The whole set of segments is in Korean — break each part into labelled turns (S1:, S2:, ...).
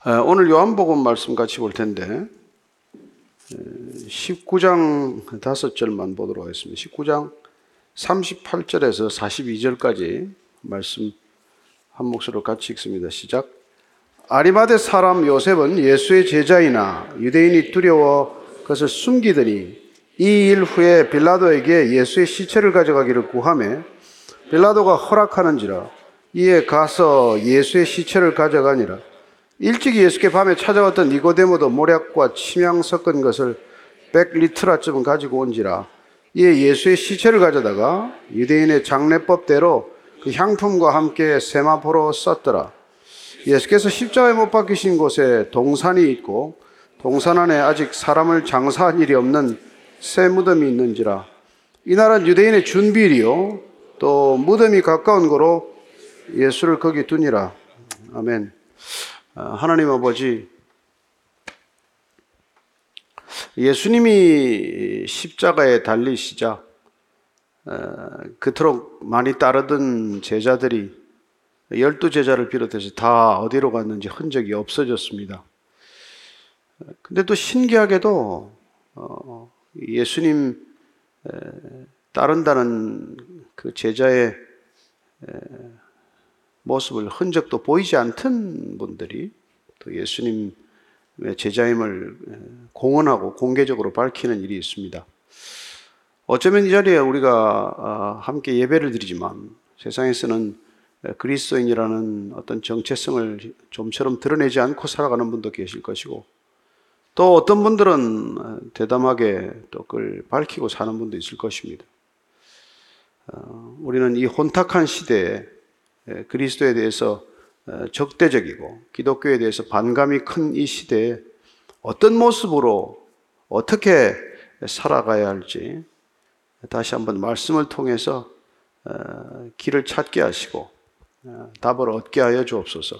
S1: 아, 오늘 요한복음 말씀 같이 볼 텐데 19장 다섯 절만 보도록 하겠습니다. 19장 38절에서 42절까지 말씀 한 목소리로 같이 읽습니다. 시작. 아리마대 사람 요셉은 예수의 제자이나 유대인이 두려워 그것을 숨기더니 이 일 후에 빌라도에게 예수의 시체를 가져가기를 구하매 빌라도가 허락하는지라 이에 가서 예수의 시체를 가져가니라 일찍이 예수께 밤에 찾아왔던 니고데모도 모략과 침향 섞은 것을 100리트라쯤 가지고 온지라 이에 예수의 시체를 가져다가 유대인의 장례법대로 그 향품과 함께 세마포로 썼더라. 예수께서 십자가에 못 박히신 곳에 동산이 있고 동산 안에 아직 사람을 장사한 일이 없는 새 무덤이 있는지라. 이날은 유대인의 준비일이요. 또 무덤이 가까운 거로 예수를 거기 두니라. 아멘. 아, 하나님 아버지 예수님이 십자가에 달리시자 그토록 많이 따르던 제자들이 열두 제자를 비롯해서 다 어디로 갔는지 흔적이 없어졌습니다. 근데 또 신기하게도 어, 예수님 따른다는 그 제자의 모습을 흔적도 보이지 않던 분들이 또 예수님의 제자임을 공언하고 공개적으로 밝히는 일이 있습니다. 어쩌면 이 자리에 우리가 아, 함께 예배를 드리지만 세상에서는 그리스도인이라는 어떤 정체성을 좀처럼 드러내지 않고 살아가는 분도 계실 것이고 또 어떤 분들은 대담하게 또 그걸 밝히고 사는 분도 있을 것입니다. 어, 우리는 이 혼탁한 시대에 그리스도에 대해서 적대적이고 기독교에 대해서 반감이 큰 이 시대에 어떤 모습으로 어떻게 살아가야 할지 다시 한번 말씀을 통해서 길을 찾게 하시고 답을 얻게 하여 주옵소서.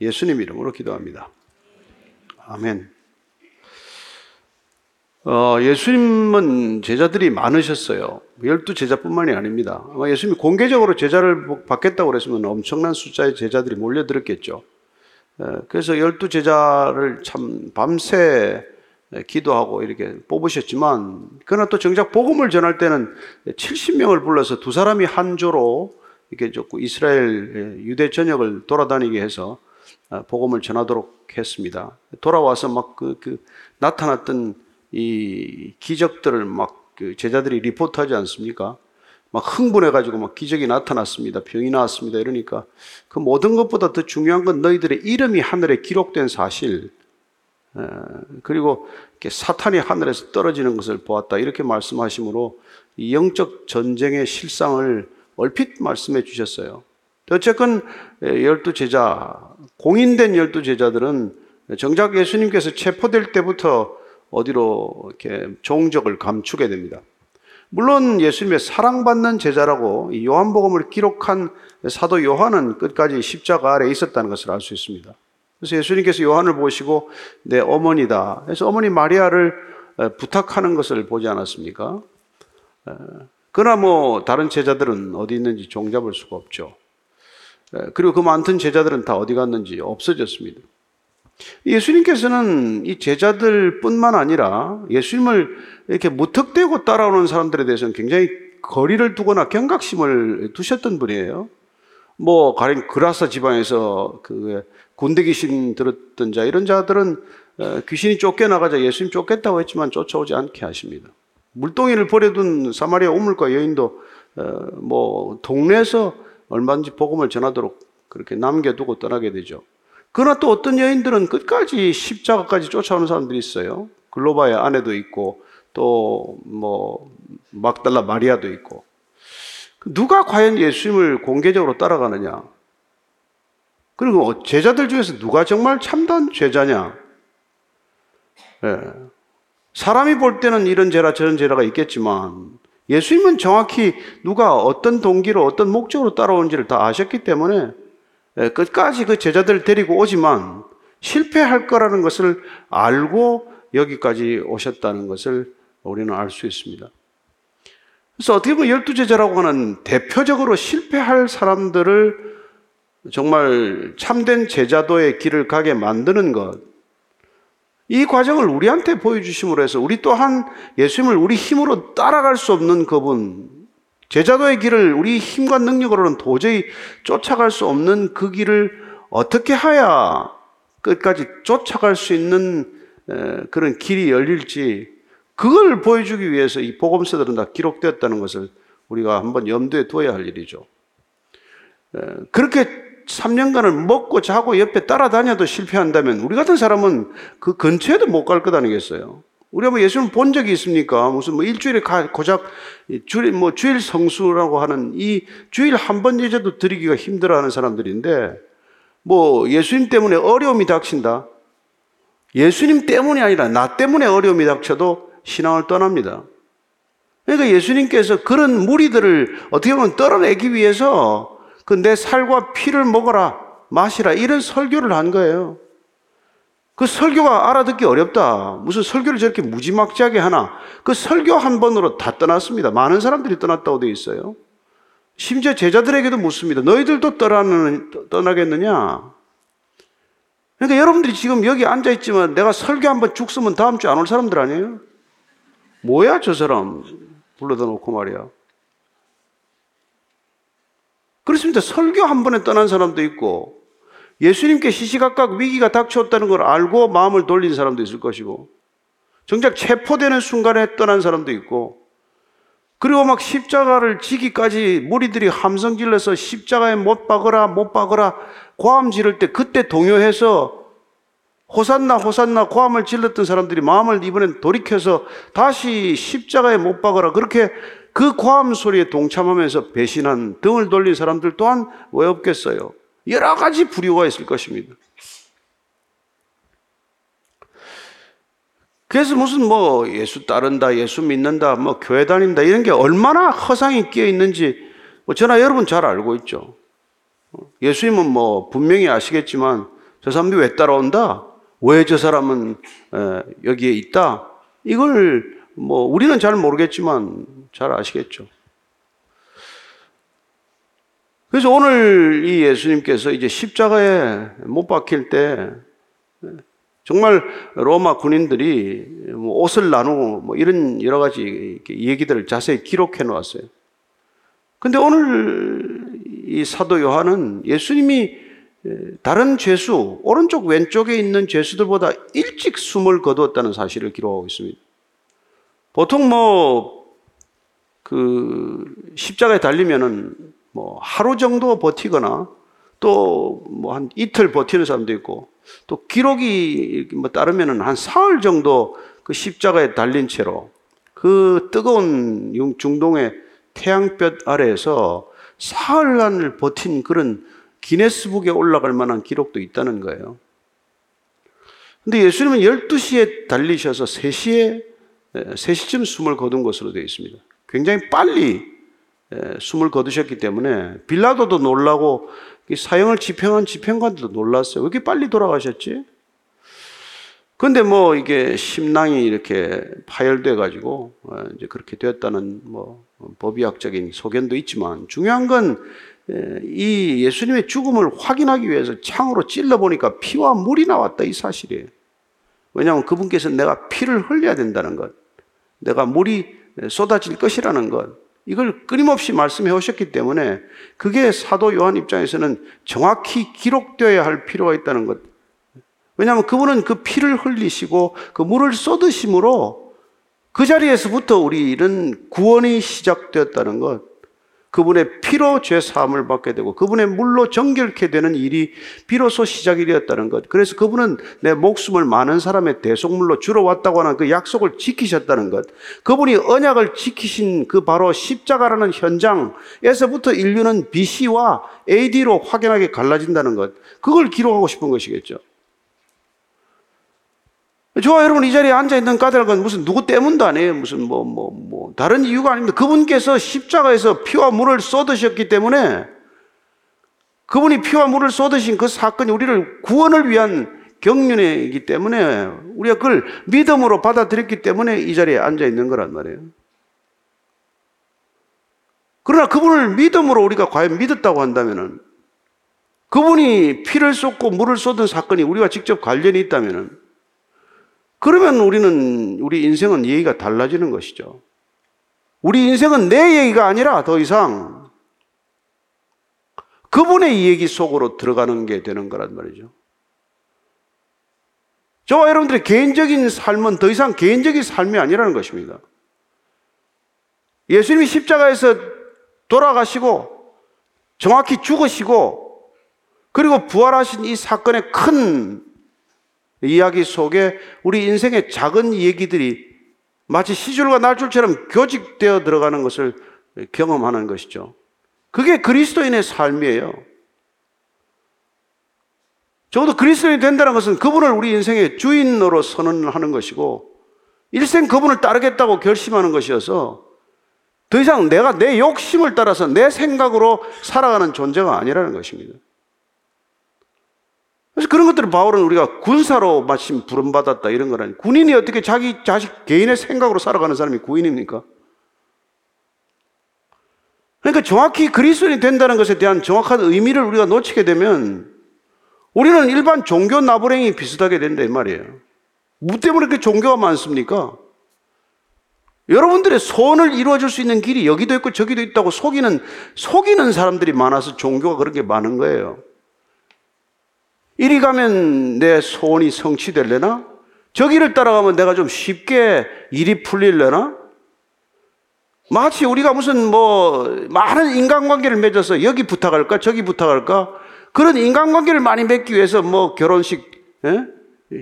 S1: 예수님 이름으로 기도합니다. 아멘. 어, 예수님은 제자들이 많으셨어요. 열두 제자뿐만이 아닙니다. 아마 예수님이 공개적으로 제자를 받겠다고 그랬으면 엄청난 숫자의 제자들이 몰려들었겠죠. 그래서 열두 제자를 참 밤새 기도하고 이렇게 뽑으셨지만, 그러나 또 정작 복음을 전할 때는 70명을 불러서 두 사람이 한 조로 이렇게 좋고 이스라엘 유대 전역을 돌아다니게 해서 아, 복음을 전하도록 했습니다. 돌아와서 막 그 그 나타났던 이 기적들을 막 그 제자들이 리포트하지 않습니까? 막 흥분해가지고 막 기적이 나타났습니다. 병이 나왔습니다. 이러니까 그 모든 것보다 더 중요한 건 너희들의 이름이 하늘에 기록된 사실, 그리고 사탄이 하늘에서 떨어지는 것을 보았다. 이렇게 말씀하시므로 영적 전쟁의 실상을 얼핏 말씀해 주셨어요. 어쨌건 열두 제자, 공인된 열두 제자들은 정작 예수님께서 체포될 때부터 어디로 이렇게 종적을 감추게 됩니다. 물론 예수님의 사랑받는 제자라고 요한복음을 기록한 사도 요한은 끝까지 십자가 아래 있었다는 것을 알 수 있습니다. 그래서 예수님께서 요한을 보시고 내 어머니다. 그래서 어머니 마리아를 부탁하는 것을 보지 않았습니까? 그러나 뭐 다른 제자들은 어디 있는지 종잡을 수가 없죠. 그리고 그 많던 제자들은 다 어디 갔는지 없어졌습니다. 예수님께서는 이 제자들 뿐만 아니라 예수님을 이렇게 무턱대고 따라오는 사람들에 대해서는 굉장히 거리를 두거나 경각심을 두셨던 분이에요. 뭐, 가령 그라사 지방에서 그 군대 귀신 들었던 자, 이런 자들은 귀신이 쫓겨나가자 예수님 쫓겠다고 했지만 쫓아오지 않게 하십니다. 물동이를 버려둔 사마리아 우물가 여인도 뭐, 동네에서 얼마든지 복음을 전하도록 그렇게 남겨두고 떠나게 되죠. 그러나 또 어떤 여인들은 끝까지 십자가까지 쫓아오는 사람들이 있어요. 글로바의 아내도 있고 또 뭐 막달라 마리아도 있고 누가 과연 예수님을 공개적으로 따라가느냐? 그리고 제자들 중에서 누가 정말 참된 제자냐? 예. 사람이 볼 때는 이런 죄라 저런 죄라가 있겠지만 예수님은 정확히 누가 어떤 동기로 어떤 목적으로 따라오는지를 다 아셨기 때문에 예, 끝까지 그 제자들을 데리고 오지만 실패할 거라는 것을 알고 여기까지 오셨다는 것을 우리는 알 수 있습니다. 그래서 어떻게 보면 열두 제자라고 하는 대표적으로 실패할 사람들을 정말 참된 제자도의 길을 가게 만드는 것. 이 과정을 우리한테 보여주심으로 해서 우리 또한 예수님을 우리 힘으로 따라갈 수 없는 그분, 제자도의 길을 우리 힘과 능력으로는 도저히 쫓아갈 수 없는 그 길을 어떻게 해야 끝까지 쫓아갈 수 있는 그런 길이 열릴지 그걸 보여주기 위해서 이 복음서들은 다 기록되었다는 것을 우리가 한번 염두에 두어야 할 일이죠. 그렇게 3년간을 먹고 자고 옆에 따라다녀도 실패한다면 우리 같은 사람은 그 근처에도 못 갈 것 아니겠어요? 우리가 뭐 예수님 본 적이 있습니까? 무슨 뭐 일주일에 고작 주일, 뭐 주일 성수라고 하는 이 주일 한 번 예제도 드리기가 힘들어 하는 사람들인데 뭐 예수님 때문에 어려움이 닥친다. 예수님 때문이 아니라 나 때문에 어려움이 닥쳐도 신앙을 떠납니다. 그러니까 예수님께서 그런 무리들을 어떻게 보면 떨어내기 위해서 그 내 살과 피를 먹어라, 마시라, 이런 설교를 한 거예요. 그 설교가 알아듣기 어렵다. 무슨 설교를 저렇게 무지막지하게 하나. 그 설교 한 번으로 다 떠났습니다. 많은 사람들이 떠났다고 되어 있어요. 심지어 제자들에게도 묻습니다. 너희들도 떠나는, 떠나겠느냐? 그러니까 여러분들이 지금 여기 앉아있지만 내가 설교 한 번죽 쓰면 다음 주에 안 올 사람들 아니에요? 뭐야, 저 사람. 불러다 놓고 말이야. 그렇습니다. 설교 한 번에 떠난 사람도 있고, 예수님께 시시각각 위기가 닥쳐왔다는 걸 알고 마음을 돌린 사람도 있을 것이고, 정작 체포되는 순간에 떠난 사람도 있고, 그리고 막 십자가를 지기까지 무리들이 함성 질러서 십자가에 못 박으라, 못 박으라, 고함 지를 때 그때 동요해서 호산나 호산나 고함을 질렀던 사람들이 마음을 이번엔 돌이켜서 다시 십자가에 못 박아라 그렇게 그 고함 소리에 동참하면서 배신한 등을 돌린 사람들 또한 왜 없겠어요? 여러 가지 부류가 있을 것입니다. 그래서 무슨 뭐 예수 따른다, 예수 믿는다, 뭐 교회 다닌다 이런 게 얼마나 허상이 끼어 있는지 뭐 저나 여러분 잘 알고 있죠. 예수님은 뭐 분명히 아시겠지만 저 사람들이 왜 따라온다? 왜 저 사람은 여기에 있다? 이걸 뭐 우리는 잘 모르겠지만 잘 아시겠죠. 그래서 오늘 이 예수님께서 이제 십자가에 못 박힐 때 정말 로마 군인들이 뭐 옷을 나누고 뭐 이런 여러 가지 얘기들을 자세히 기록해 놓았어요. 근데 오늘 이 사도 요한은 예수님이 다른 죄수, 오른쪽 왼쪽에 있는 죄수들보다 일찍 숨을 거두었다는 사실을 기록하고 있습니다. 보통 뭐, 그, 십자가에 달리면은 뭐 하루 정도 버티거나 또 뭐 한 이틀 버티는 사람도 있고 또 기록이 뭐 따르면은 한 사흘 정도 그 십자가에 달린 채로 그 뜨거운 중동의 태양볕 아래에서 사흘간을 버틴 그런 기네스북에 올라갈 만한 기록도 있다는 거예요. 근데 예수님은 12시에 달리셔서 3시에 3시쯤 숨을 거둔 것으로 되어 있습니다. 굉장히 빨리 숨을 거두셨기 때문에 빌라도도 놀라고 사형을 집행한 집행관들도 놀랐어요. 왜 이렇게 빨리 돌아가셨지? 근데 뭐 이게 심낭이 이렇게 파열돼 가지고 어, 이제 그렇게 되었다는 뭐 법의학적인 소견도 있지만 중요한 건 이 예수님의 죽음을 확인하기 위해서 창으로 찔러 보니까 피와 물이 나왔다 이 사실이에요. 왜냐하면 그분께서 내가 피를 흘려야 된다는 것, 내가 물이 쏟아질 것이라는 것, 이걸 끊임없이 말씀해 오셨기 때문에 그게 사도 요한 입장에서는 정확히 기록되어야 할 필요가 있다는 것. 왜냐하면 그분은 그 피를 흘리시고 그 물을 쏟으심으로 그 자리에서부터 우리는 구원이 시작되었다는 것. 그분의 피로 죄 사함을 받게 되고 그분의 물로 정결케 되는 일이 비로소 시작이 되었다는 것. 그래서 그분은 내 목숨을 많은 사람의 대속물로 주러 왔다고 하는 그 약속을 지키셨다는 것. 그분이 언약을 지키신 그 바로 십자가라는 현장에서부터 인류는 BC와 AD로 확연하게 갈라진다는 것. 그걸 기록하고 싶은 것이겠죠. 저와 여러분 이 자리에 앉아 있는 까닭은 무슨 누구 때문도 아니에요. 무슨 뭐, 뭐, 뭐, 다른 이유가 아닙니다. 그분께서 십자가에서 피와 물을 쏟으셨기 때문에 그분이 피와 물을 쏟으신 그 사건이 우리를 구원을 위한 경륜이기 때문에 우리가 그걸 믿음으로 받아들였기 때문에 이 자리에 앉아 있는 거란 말이에요. 그러나 그분을 믿음으로 우리가 과연 믿었다고 한다면은 그분이 피를 쏟고 물을 쏟은 사건이 우리와 직접 관련이 있다면 그러면 우리는 우리 인생은 얘기가 달라지는 것이죠. 우리 인생은 내 얘기가 아니라 더 이상 그분의 얘기 속으로 들어가는 게 되는 거란 말이죠. 저와 여러분들의 개인적인 삶은 더 이상 개인적인 삶이 아니라는 것입니다. 예수님이 십자가에서 돌아가시고 정확히 죽으시고 그리고 부활하신 이 사건의 큰 이야기 속에 우리 인생의 작은 얘기들이 마치 시줄과 날줄처럼 교직되어 들어가는 것을 경험하는 것이죠. 그게 그리스도인의 삶이에요. 적어도 그리스도인이 된다는 것은 그분을 우리 인생의 주인으로 선언하는 것이고 일생 그분을 따르겠다고 결심하는 것이어서 더 이상 내가 내 욕심을 따라서 내 생각으로 살아가는 존재가 아니라는 것입니다. 그래서 그런 것들을 바울은 우리가 군사로 마침 부름받았다 이런 거라니 군인이 어떻게 자기 자식 개인의 생각으로 살아가는 사람이 군인입니까? 그러니까 정확히 그리스도인이 된다는 것에 대한 정확한 의미를 우리가 놓치게 되면 우리는 일반 종교 나부랭이 비슷하게 된다 이 말이에요. 뭐 때문에 그렇게 종교가 많습니까? 여러분들의 소원을 이루어줄 수 있는 길이 여기도 있고 저기도 있다고 속이는 속이는 사람들이 많아서 종교가 그렇게 많은 거예요. 이리 가면 내 소원이 성취될래나? 저기를 따라가면 내가 좀 쉽게 일이 풀릴래나? 마치 우리가 무슨 뭐 많은 인간관계를 맺어서 여기 부탁할까 저기 부탁할까 그런 인간관계를 많이 맺기 위해서 뭐 결혼식 예?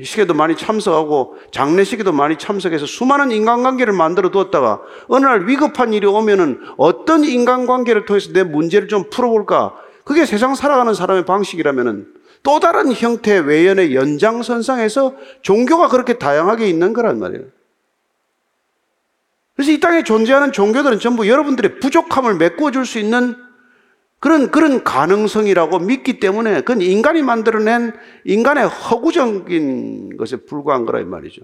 S1: 시계도 많이 참석하고 장례식에도 많이 참석해서 수많은 인간관계를 만들어 두었다가 어느 날 위급한 일이 오면은 어떤 인간관계를 통해서 내 문제를 좀 풀어볼까 그게 세상 살아가는 사람의 방식이라면은 또 다른 형태의 외연의 연장선상에서 종교가 그렇게 다양하게 있는 거란 말이에요. 그래서 이 땅에 존재하는 종교들은 전부 여러분들의 부족함을 메꿔줄 수 있는 그런, 그런 가능성이라고 믿기 때문에 그건 인간이 만들어낸 인간의 허구적인 것에 불과한 거라 이 말이죠.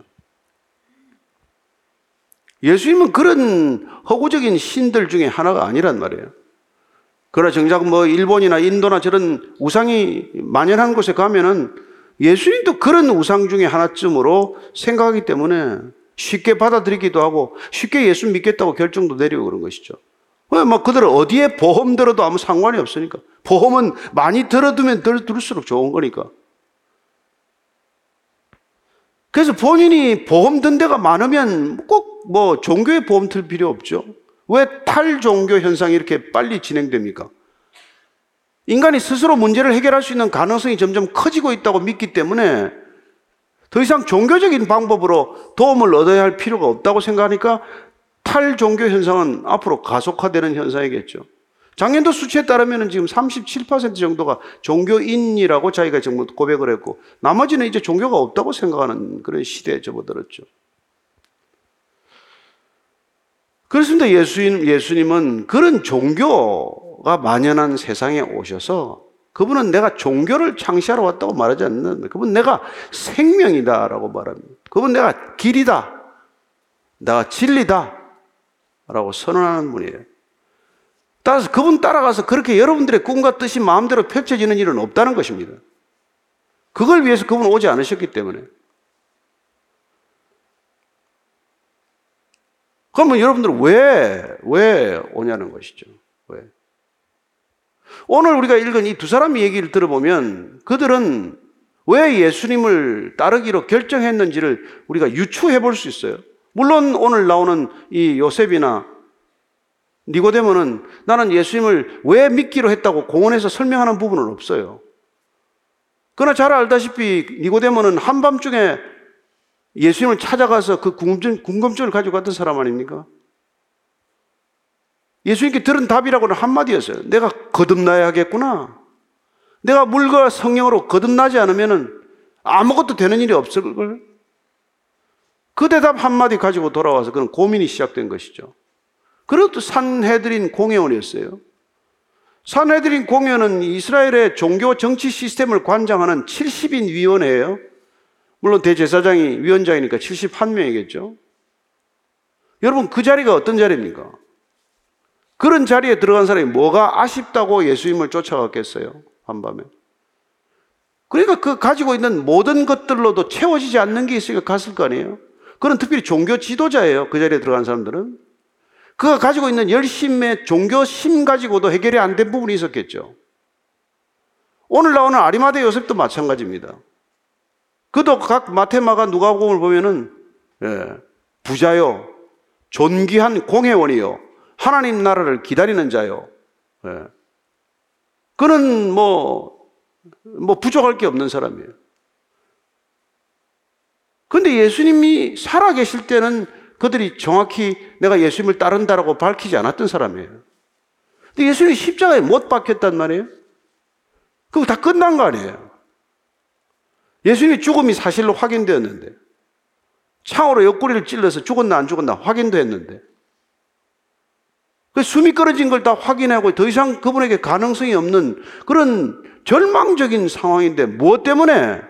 S1: 예수님은 그런 허구적인 신들 중에 하나가 아니란 말이에요. 그러나 정작 뭐 일본이나 인도나 저런 우상이 만연한 곳에 가면은 예수님도 그런 우상 중에 하나쯤으로 생각하기 때문에 쉽게 받아들이기도 하고 쉽게 예수 믿겠다고 결정도 내리고 그런 것이죠. 뭐 그들 어디에 보험 들어도 아무 상관이 없으니까. 보험은 많이 들어두면 들을수록 좋은 거니까. 그래서 본인이 보험 든 데가 많으면 꼭 뭐 종교에 보험 들 필요 없죠. 왜 탈종교 현상이 이렇게 빨리 진행됩니까? 인간이 스스로 문제를 해결할 수 있는 가능성이 점점 커지고 있다고 믿기 때문에 더 이상 종교적인 방법으로 도움을 얻어야 할 필요가 없다고 생각하니까 탈종교 현상은 앞으로 가속화되는 현상이겠죠. 작년도 수치에 따르면 지금 37% 정도가 종교인이라고 자기가 정말 고백을 했고, 나머지는 이제 종교가 없다고 생각하는 그런 시대에 접어들었죠. 그렇습니다. 예수님, 예수님은 그런 종교가 만연한 세상에 오셔서 그분은 내가 종교를 창시하러 왔다고 말하지 않는다. 그분 내가 생명이다라고 말합니다. 그분 내가 길이다. 내가 진리다. 라고 선언하는 분이에요. 따라서 그분 따라가서 그렇게 여러분들의 꿈과 뜻이 마음대로 펼쳐지는 일은 없다는 것입니다. 그걸 위해서 그분 오지 않으셨기 때문에. 그러면 여러분들은 왜, 왜 오냐는 것이죠. 왜? 오늘 우리가 읽은 이 두 사람의 얘기를 들어보면 그들은 왜 예수님을 따르기로 결정했는지를 우리가 유추해 볼 수 있어요. 물론 오늘 나오는 이 요셉이나 니고데모는 나는 예수님을 왜 믿기로 했다고 공원에서 설명하는 부분은 없어요. 그러나 잘 알다시피 니고데모는 한밤중에 예수님을 찾아가서 그 궁금증, 궁금증 을 가지고 갔던 사람 아닙니까? 예수님께 들은 답이라고는 한마디였어요. 내가 거듭나야 하겠구나. 내가 물과 성령으로 거듭나지 않으면 아무것도 되는 일이 없을 걸. 그 대답 한마디 가지고 돌아와서 그런 고민이 시작된 것이죠. 그리고 산해드린 공회원이었어요. 산해드린 공회원은 이스라엘의 종교 정치 시스템을 관장하는 70인 위원회예요. 물론 대제사장이 위원장이니까 71명이겠죠. 여러분 그 자리가 어떤 자리입니까? 그런 자리에 들어간 사람이 뭐가 아쉽다고 예수님을 쫓아갔겠어요? 한밤에. 그러니까 그 가지고 있는 모든 것들로도 채워지지 않는 게 있으니까 갔을 거 아니에요? 그런 특별히 종교 지도자예요. 그 자리에 들어간 사람들은. 그가 가지고 있는 열심의 종교심 가지고도 해결이 안 된 부분이 있었겠죠. 오늘 나오는 아리마대 요셉도 마찬가지입니다. 그도 각 마테마가 누가복음을 보면은 예, 부자요, 존귀한 공회원이요, 하나님 나라를 기다리는 자요. 예. 그는 뭐, 뭐 부족할 게 없는 사람이에요. 근데 예수님이 살아계실 때는 그들이 정확히 내가 예수님을 따른다라고 밝히지 않았던 사람이에요. 근데 예수님이 십자가에 못 박혔단 말이에요. 그럼 다 끝난 거 아니에요. 예수님의 죽음이 사실로 확인되었는데, 창으로 옆구리를 찔러서 죽었나 안 죽었나 확인도 했는데, 그 숨이 끊어진 걸 다 확인하고 더 이상 그분에게 가능성이 없는 그런 절망적인 상황인데, 무엇 때문에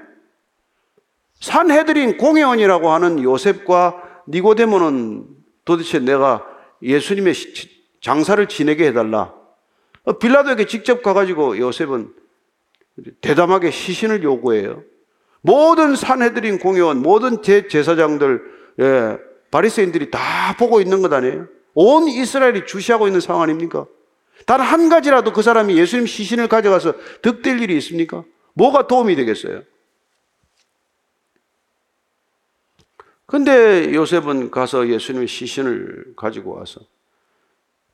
S1: 산헤드린 공회원이라고 하는 요셉과 니고데모는 도대체 내가 예수님의 장사를 지내게 해달라. 빌라도에게 직접 가가지고 요셉은 대담하게 시신을 요구해요. 모든 산해드린 공회원, 모든 제, 제사장들, 예, 바리새인들이 다 보고 있는 것 아니에요? 온 이스라엘이 주시하고 있는 상황 아닙니까? 단 한 가지라도 그 사람이 예수님 시신을 가져가서 득될 일이 있습니까? 뭐가 도움이 되겠어요? 근데 요셉은 가서 예수님의 시신을 가지고 와서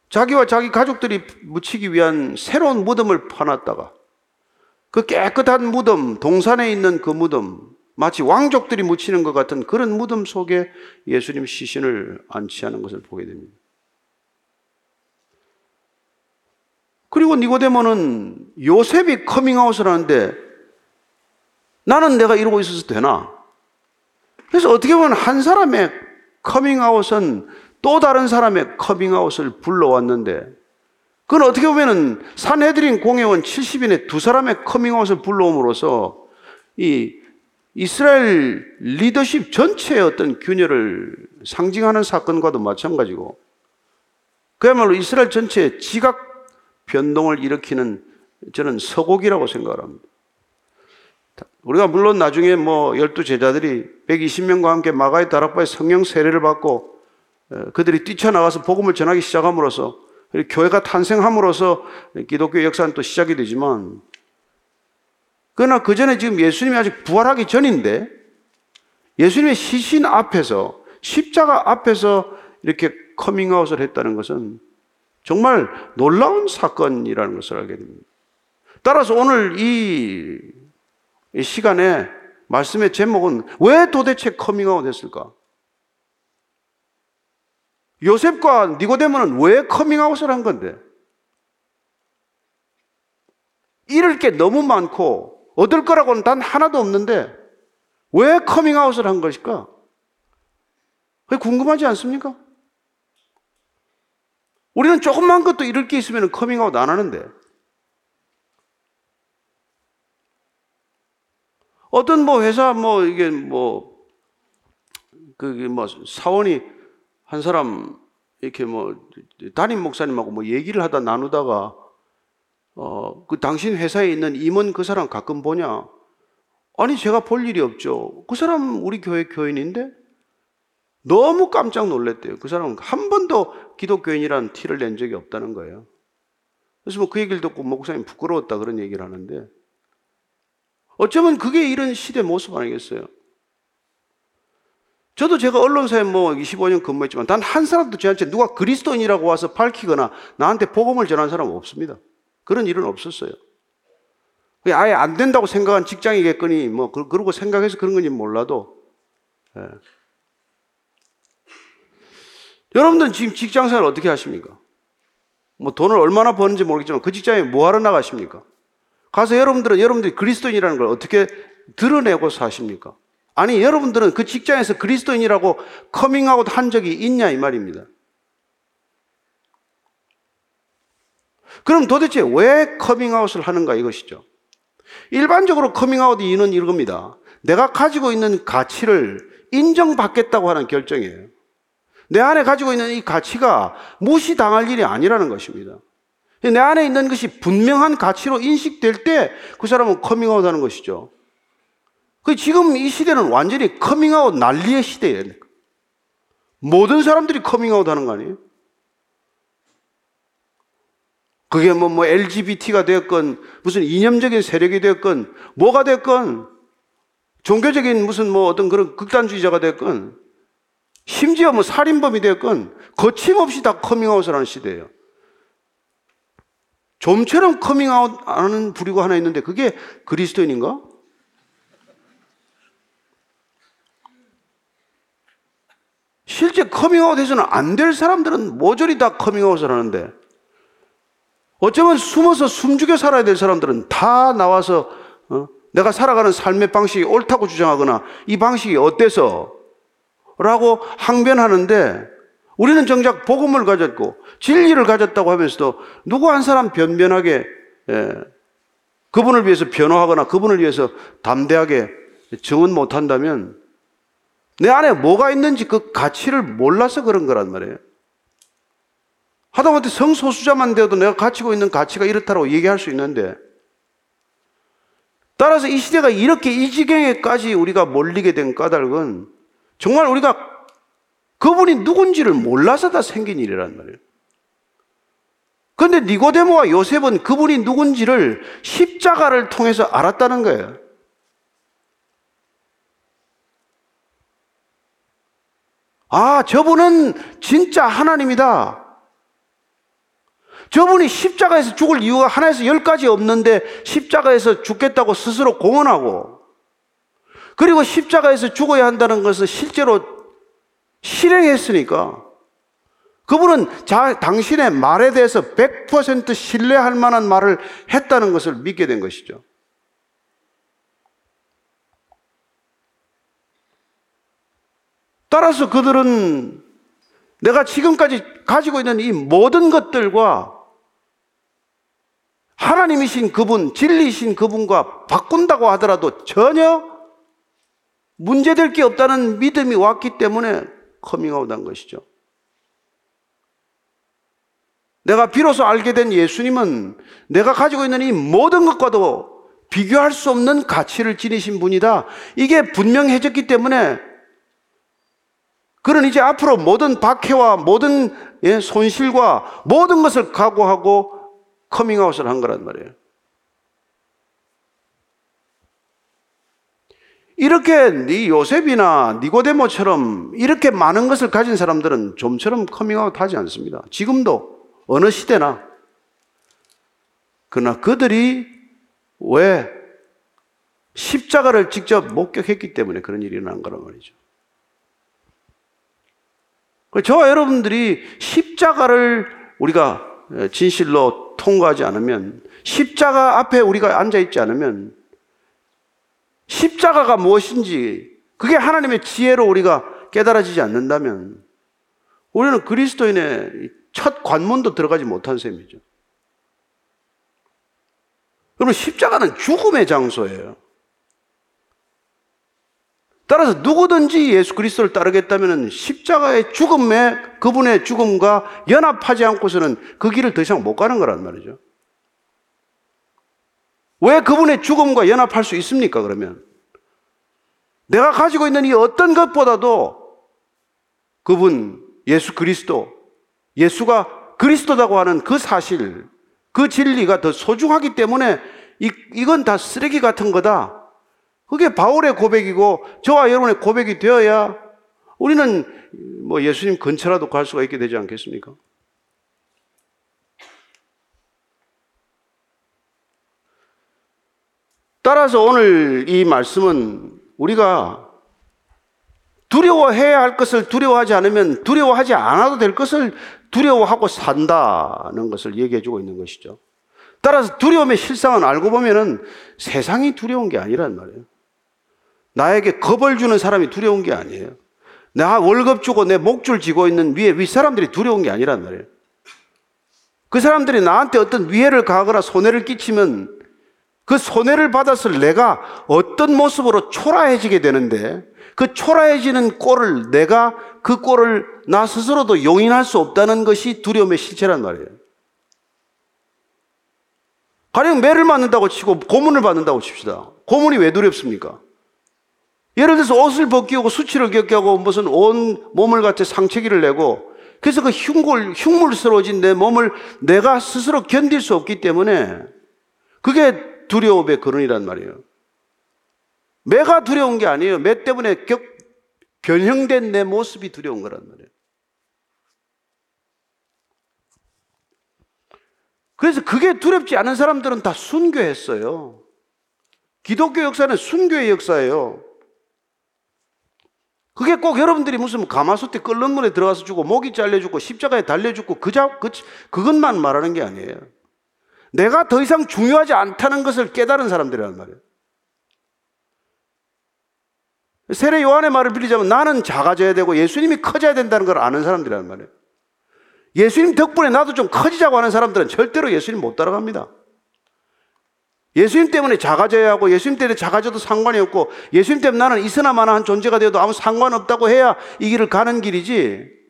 S1: 자기와 자기 가족들이 묻히기 위한 새로운 무덤을 파놨다가 그 깨끗한 무덤, 동산에 있는 그 무덤, 마치 왕족들이 묻히는 것 같은 그런 무덤 속에 예수님 시신을 안치하는 것을 보게 됩니다. 그리고 니고데모는 요셉이 커밍아웃을 하는데 나는 내가 이러고 있어서 되나? 그래서 어떻게 보면 한 사람의 커밍아웃은 또 다른 사람의 커밍아웃을 불러왔는데 그건 어떻게 보면은 산헤드린 공회원 70인의 두 사람의 커밍아웃을 불러옴으로써 이 이스라엘 리더십 전체의 어떤 균열을 상징하는 사건과도 마찬가지고 그야말로 이스라엘 전체의 지각 변동을 일으키는 저는 서곡이라고 생각합니다. 우리가 물론 나중에 뭐 열두 제자들이 120명과 함께 마가의 다락바에 성령 세례를 받고 그들이 뛰쳐나가서 복음을 전하기 시작함으로써 교회가 탄생함으로써 기독교 역사는 또 시작이 되지만, 그러나 그 전에 지금 예수님이 아직 부활하기 전인데, 예수님의 시신 앞에서, 십자가 앞에서 이렇게 커밍아웃을 했다는 것은 정말 놀라운 사건이라는 것을 알게 됩니다. 따라서 오늘 이, 이 시간에 말씀의 제목은 왜 도대체 커밍아웃 했을까? 요셉과 니고데모는 왜 커밍아웃을 한 건데? 잃을 게 너무 많고 얻을 거라고는 단 하나도 없는데 왜 커밍아웃을 한 것일까? 그게 궁금하지 않습니까? 우리는 조금만 것도 잃을 게 있으면 커밍아웃 안 하는데 어떤 뭐 회사 뭐 이게 뭐 그게 뭐 사원이 한 사람 이렇게 뭐 담임 목사님하고 뭐 얘기를 하다 나누다가 어 그 당신 회사에 있는 임원 그 사람 가끔 보냐? 아니 제가 볼 일이 없죠. 그 사람 우리 교회 교인인데 너무 깜짝 놀랐대요. 그 사람은 한 번도 기독교인이라는 티를 낸 적이 없다는 거예요. 그래서 뭐 그 얘기를 듣고 목사님 부끄러웠다 그런 얘기를 하는데 어쩌면 그게 이런 시대 모습 아니겠어요? 저도 제가 언론사에 뭐 25년 근무했지만 단 한 사람도 저한테 누가 그리스도인이라고 와서 밝히거나 나한테 복음을 전한 사람은 없습니다. 그런 일은 없었어요. 아예 안 된다고 생각한 직장이겠거니 뭐 그러고 생각해서 그런 건지 몰라도 예. 여러분들은 지금 직장 생활 어떻게 하십니까? 뭐 돈을 얼마나 버는지 모르겠지만 그 직장에 뭐 하러 나가십니까? 가서 여러분들은 여러분들이 그리스도인이라는 걸 어떻게 드러내고 사십니까? 아니, 여러분들은 그 직장에서 그리스도인이라고 커밍아웃 한 적이 있냐, 이 말입니다. 그럼 도대체 왜 커밍아웃을 하는가 이것이죠. 일반적으로 커밍아웃의 이유는 이겁니다. 내가 가지고 있는 가치를 인정받겠다고 하는 결정이에요. 내 안에 가지고 있는 이 가치가 무시당할 일이 아니라는 것입니다. 내 안에 있는 것이 분명한 가치로 인식될 때 그 사람은 커밍아웃 하는 것이죠. 그 지금 이 시대는 완전히 커밍아웃 난리의 시대예요. 모든 사람들이 커밍아웃 하는 거 아니에요? 그게 뭐, 뭐, LGBT가 되었건, 무슨 이념적인 세력이 되었건, 뭐가 됐건, 종교적인 무슨 뭐 어떤 그런 극단주의자가 됐건, 심지어 뭐 살인범이 되었건, 거침없이 다 커밍아웃을 하는 시대예요. 좀처럼 커밍아웃 하는 부류가 하나 있는데, 그게 그리스도인인가? 실제 커밍아웃 해서는 안 될 사람들은 모조리 다 커밍아웃을 하는데 어쩌면 숨어서 숨죽여 살아야 될 사람들은 다 나와서 어? 내가 살아가는 삶의 방식이 옳다고 주장하거나 이 방식이 어때서 라고 항변하는데 우리는 정작 복음을 가졌고 진리를 가졌다고 하면서도 누구 한 사람 변변하게 예, 그분을 위해서 변호하거나 그분을 위해서 담대하게 증언 못한다면 내 안에 뭐가 있는지 그 가치를 몰라서 그런 거란 말이에요. 하다못해 성소수자만 되어도 내가 가지고 있는 가치가 이렇다고 얘기할 수 있는데 따라서 이 시대가 이렇게 이 지경에까지 우리가 몰리게 된 까닭은 정말 우리가 그분이 누군지를 몰라서 다 생긴 일이란 말이에요. 그런데 니고데모와 요셉은 그분이 누군지를 십자가를 통해서 알았다는 거예요. 아, 저분은 진짜 하나님이다. 저분이 십자가에서 죽을 이유가 하나에서 열 가지 없는데 십자가에서 죽겠다고 스스로 공언하고 그리고 십자가에서 죽어야 한다는 것을 실제로 실행했으니까 그분은 자, 당신의 말에 대해서 100% 신뢰할 만한 말을 했다는 것을 믿게 된 것이죠. 따라서 그들은 내가 지금까지 가지고 있는 이 모든 것들과 하나님이신 그분, 진리이신 그분과 바꾼다고 하더라도 전혀 문제될 게 없다는 믿음이 왔기 때문에 커밍아웃 한 것이죠. 내가 비로소 알게 된 예수님은 내가 가지고 있는 이 모든 것과도 비교할 수 없는 가치를 지니신 분이다. 이게 분명해졌기 때문에 그는 이제 앞으로 모든 박해와 모든 예, 손실과 모든 것을 각오하고 커밍아웃을 한 거란 말이에요. 이렇게 네 요셉이나 니고데모처럼 이렇게 많은 것을 가진 사람들은 좀처럼 커밍아웃 하지 않습니다. 지금도 어느 시대나 그러나 그들이 왜 십자가를 직접 목격했기 때문에 그런 일이 일어난 거란 말이죠. 저와 여러분들이 십자가를 우리가 진실로 통과하지 않으면 십자가 앞에 우리가 앉아 있지 않으면 십자가가 무엇인지 그게 하나님의 지혜로 우리가 깨달아지지 않는다면 우리는 그리스도인의 첫 관문도 들어가지 못한 셈이죠. 그러면 십자가는 죽음의 장소예요. 따라서 누구든지 예수 그리스도를 따르겠다면 십자가의 죽음에 그분의 죽음과 연합하지 않고서는 그 길을 더 이상 못 가는 거란 말이죠. 왜 그분의 죽음과 연합할 수 있습니까, 그러면? 내가 가지고 있는 이 어떤 것보다도 그분, 예수 그리스도, 예수가 그리스도라고 하는 그 사실, 그 진리가 더 소중하기 때문에 이, 이건 다 쓰레기 같은 거다. 그게 바울의 고백이고 저와 여러분의 고백이 되어야 우리는 뭐 예수님 근처라도 갈 수가 있게 되지 않겠습니까? 따라서 오늘 이 말씀은 우리가 두려워해야 할 것을 두려워하지 않으면 두려워하지 않아도 될 것을 두려워하고 산다는 것을 얘기해 주고 있는 것이죠. 따라서 두려움의 실상은 알고 보면은 세상이 두려운 게 아니란 말이에요. 나에게 겁을 주는 사람이 두려운 게 아니에요. 나 월급 주고 내 목줄 쥐고 있는 위에 윗사람들이 두려운 게 아니란 말이에요. 그 사람들이 나한테 어떤 위해를 가하거나 손해를 끼치면 그 손해를 받았을 내가 어떤 모습으로 초라해지게 되는데 그 초라해지는 꼴을 내가 그 꼴을 나 스스로도 용인할 수 없다는 것이 두려움의 실체란 말이에요. 가령 매를 맞는다고 치고 고문을 받는다고 칩시다. 고문이 왜 두렵습니까? 예를 들어서 옷을 벗기고 수치를 겪게 하고 무슨 온 몸을 갖다 상처기를 내고 그래서 그 흉골, 흉물스러워진 내 몸을 내가 스스로 견딜 수 없기 때문에 그게 두려움의 근원이란 말이에요. 매가 두려운 게 아니에요. 매 때문에 격, 변형된 내 모습이 두려운 거란 말이에요. 그래서 그게 두렵지 않은 사람들은 다 순교했어요. 기독교 역사는 순교의 역사예요. 그게 꼭 여러분들이 무슨 가마솥에 끓는 물에 들어가서 주고 목이 잘려 죽고 십자가에 달려 죽고 그자 그 그것만 말하는 게 아니에요. 내가 더 이상 중요하지 않다는 것을 깨달은 사람들이란 말이에요. 세례 요한의 말을 빌리자면 나는 작아져야 되고 예수님이 커져야 된다는 걸 아는 사람들이란 말이에요. 예수님 덕분에 나도 좀 커지자고 하는 사람들은 절대로 예수님 못 따라갑니다. 예수님 때문에 작아져야 하고 예수님 때문에 작아져도 상관이 없고 예수님 때문에 나는 있으나마나한 존재가 되어도 아무 상관없다고 해야 이 길을 가는 길이지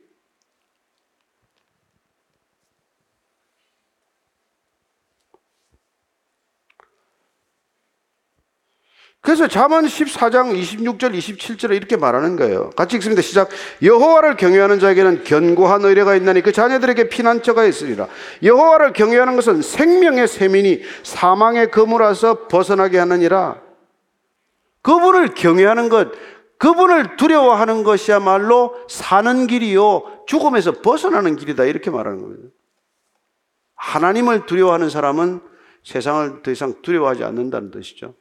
S1: 그래서 잠언 14장 26절 27절에 이렇게 말하는 거예요. 같이 읽습니다. 시작. 여호와를 경외하는 자에게는 견고한 의뢰가 있나니 그 자녀들에게 피난처가 있으리라. 여호와를 경외하는 것은 생명의 세민이 사망의 그물에서 벗어나게 하느니라. 그분을 경외하는 것, 그분을 두려워하는 것이야말로 사는 길이요 죽음에서 벗어나는 길이다 이렇게 말하는 겁니다. 하나님을 두려워하는 사람은 세상을 더 이상 두려워하지 않는다는 뜻이죠.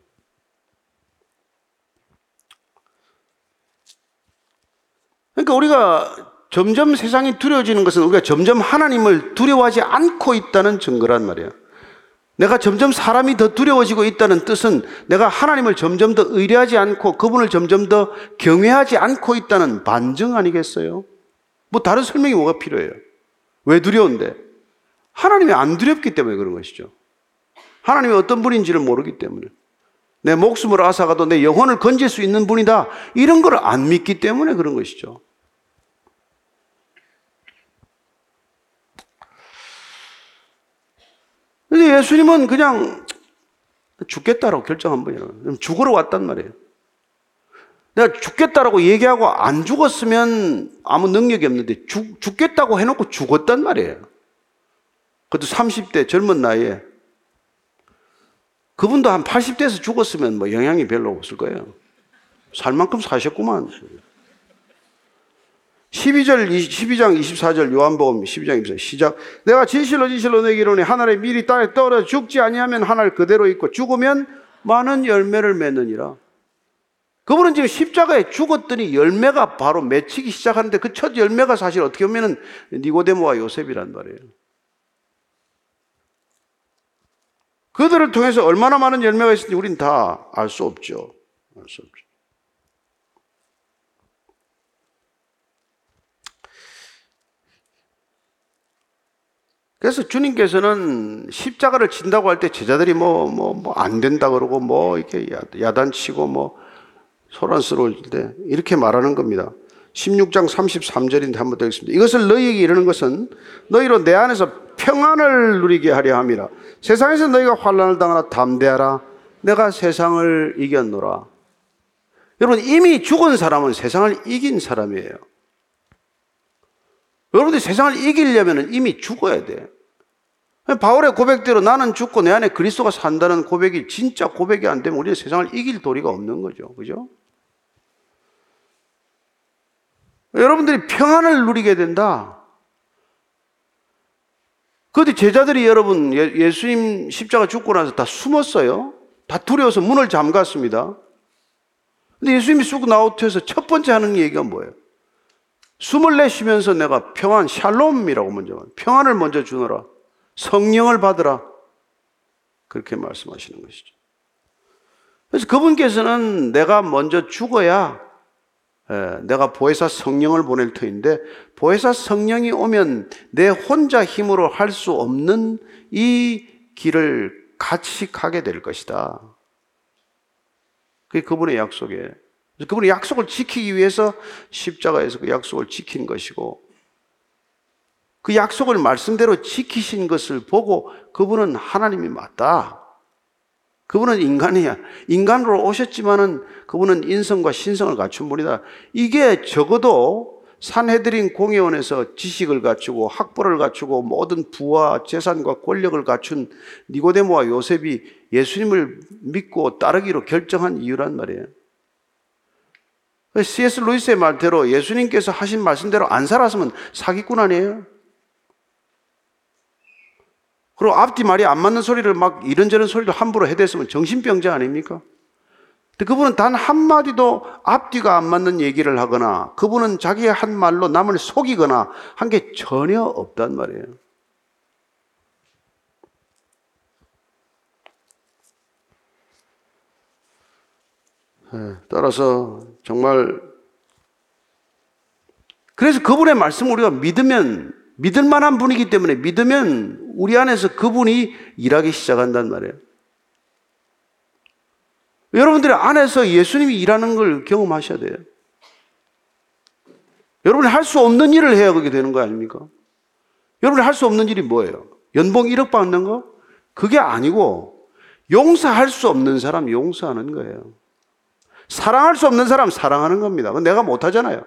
S1: 그러니까 우리가 점점 세상이 두려워지는 것은 우리가 점점 하나님을 두려워하지 않고 있다는 증거란 말이에요. 내가 점점 사람이 더 두려워지고 있다는 뜻은 내가 하나님을 점점 더 의뢰하지 않고 그분을 점점 더 경외하지 않고 있다는 반증 아니겠어요? 뭐 다른 설명이 뭐가 필요해요? 왜 두려운데? 하나님이 안 두렵기 때문에 그런 것이죠. 하나님이 어떤 분인지를 모르기 때문에. 내 목숨을 앗아가도 내 영혼을 건질 수 있는 분이다. 이런 걸 안 믿기 때문에 그런 것이죠. 근데 예수님은 그냥 죽겠다라고 결정한 분이에요. 죽으러 왔단 말이에요. 내가 죽겠다라고 얘기하고 안 죽었으면 아무 능력이 없는데 죽, 죽겠다고 해놓고 죽었단 말이에요. 그것도 30대 젊은 나이에. 그분도 한 80대에서 죽었으면 뭐 영향이 별로 없을 거예요. 살 만큼 사셨구만. 12절, 12장 24절 요한복음 12장 24절 시작. 내가 진실로 진실로 내게 이르니 하늘에 미리 땅에 떨어 죽지 아니하면 하늘 그대로 있고 죽으면 많은 열매를 맺느니라. 그분은 지금 십자가에 죽었더니 열매가 바로 맺히기 시작하는데 그 첫 열매가 사실 어떻게 보면은 니고데모와 요셉이란 말이에요. 그들을 통해서 얼마나 많은 열매가 있는지 우리는 다알 수 없죠. 알 수 없죠. 그래서 주님께서는 십자가를 진다고 할 때 제자들이 뭐, 뭐, 뭐, 안 된다 그러고 뭐, 이렇게 야단치고 뭐, 소란스러울 때 이렇게 말하는 겁니다. 16장 33절인데 한번 더 읽습니다. 이것을 너희에게 이르는 것은 너희로 내 안에서 평안을 누리게 하려 함이라. 세상에서 너희가 환란을 당하나 담대하라. 내가 세상을 이겼노라. 여러분 이미 죽은 사람은 세상을 이긴 사람이에요. 여러분들이 세상을 이기려면 이미 죽어야 돼. 바울의 고백대로 나는 죽고 내 안에 그리스도가 산다는 고백이 진짜 고백이 안 되면 우리는 세상을 이길 도리가 없는 거죠. 그죠? 여러분들이 평안을 누리게 된다. 그런데 제자들이 여러분 예, 예수님 십자가 죽고 나서 다 숨었어요. 다 두려워서 문을 잠갔습니다. 근데 예수님이 쑥 나오셔서 첫 번째 하는 얘기가 뭐예요? 숨을 내쉬면서 내가 평안, 샬롬이라고 먼저, 평안을 먼저 주노라. 성령을 받으라. 그렇게 말씀하시는 것이죠. 그래서 그분께서는 내가 먼저 죽어야 예, 내가 보혜사 성령을 보낼 터인데 보혜사 성령이 오면 내 혼자 힘으로 할 수 없는 이 길을 같이 가게 될 것이다. 그게 그분의 약속이에요. 그분이 약속을 지키기 위해서 십자가에서 그 약속을 지킨 것이고 그 약속을 말씀대로 지키신 것을 보고 그분은 하나님이 맞다. 그분은 인간이야. 인간으로 오셨지만은 그분은 인성과 신성을 갖춘 분이다. 이게 적어도 산해드린 공회원에서 지식을 갖추고 학벌을 갖추고 모든 부와 재산과 권력을 갖춘 니고데모와 요셉이 예수님을 믿고 따르기로 결정한 이유란 말이에요. C.S. 루이스의 말대로 예수님께서 하신 말씀대로 안 살았으면 사기꾼 아니에요? 그리고 앞뒤 말이 안 맞는 소리를 막 이런저런 소리를 함부로 해댔으면 정신병자 아닙니까? 근데 그분은 단 한마디도 앞뒤가 안 맞는 얘기를 하거나 그분은 자기의 한 말로 남을 속이거나 한 게 전혀 없단 말이에요. 예, 따라서 정말 그래서 그분의 말씀을 우리가 믿으면 믿을 만한 분이기 때문에 믿으면 우리 안에서 그분이 일하기 시작한단 말이에요. 여러분들의 안에서 예수님이 일하는 걸 경험하셔야 돼요. 여러분이 할 수 없는 일을 해야 그게 되는 거 아닙니까? 여러분이 할 수 없는 일이 뭐예요? 연봉 1억 받는 거? 그게 아니고 용서할 수 없는 사람 용서하는 거예요. 사랑할 수 없는 사람 사랑하는 겁니다. 그건 내가 못하잖아요.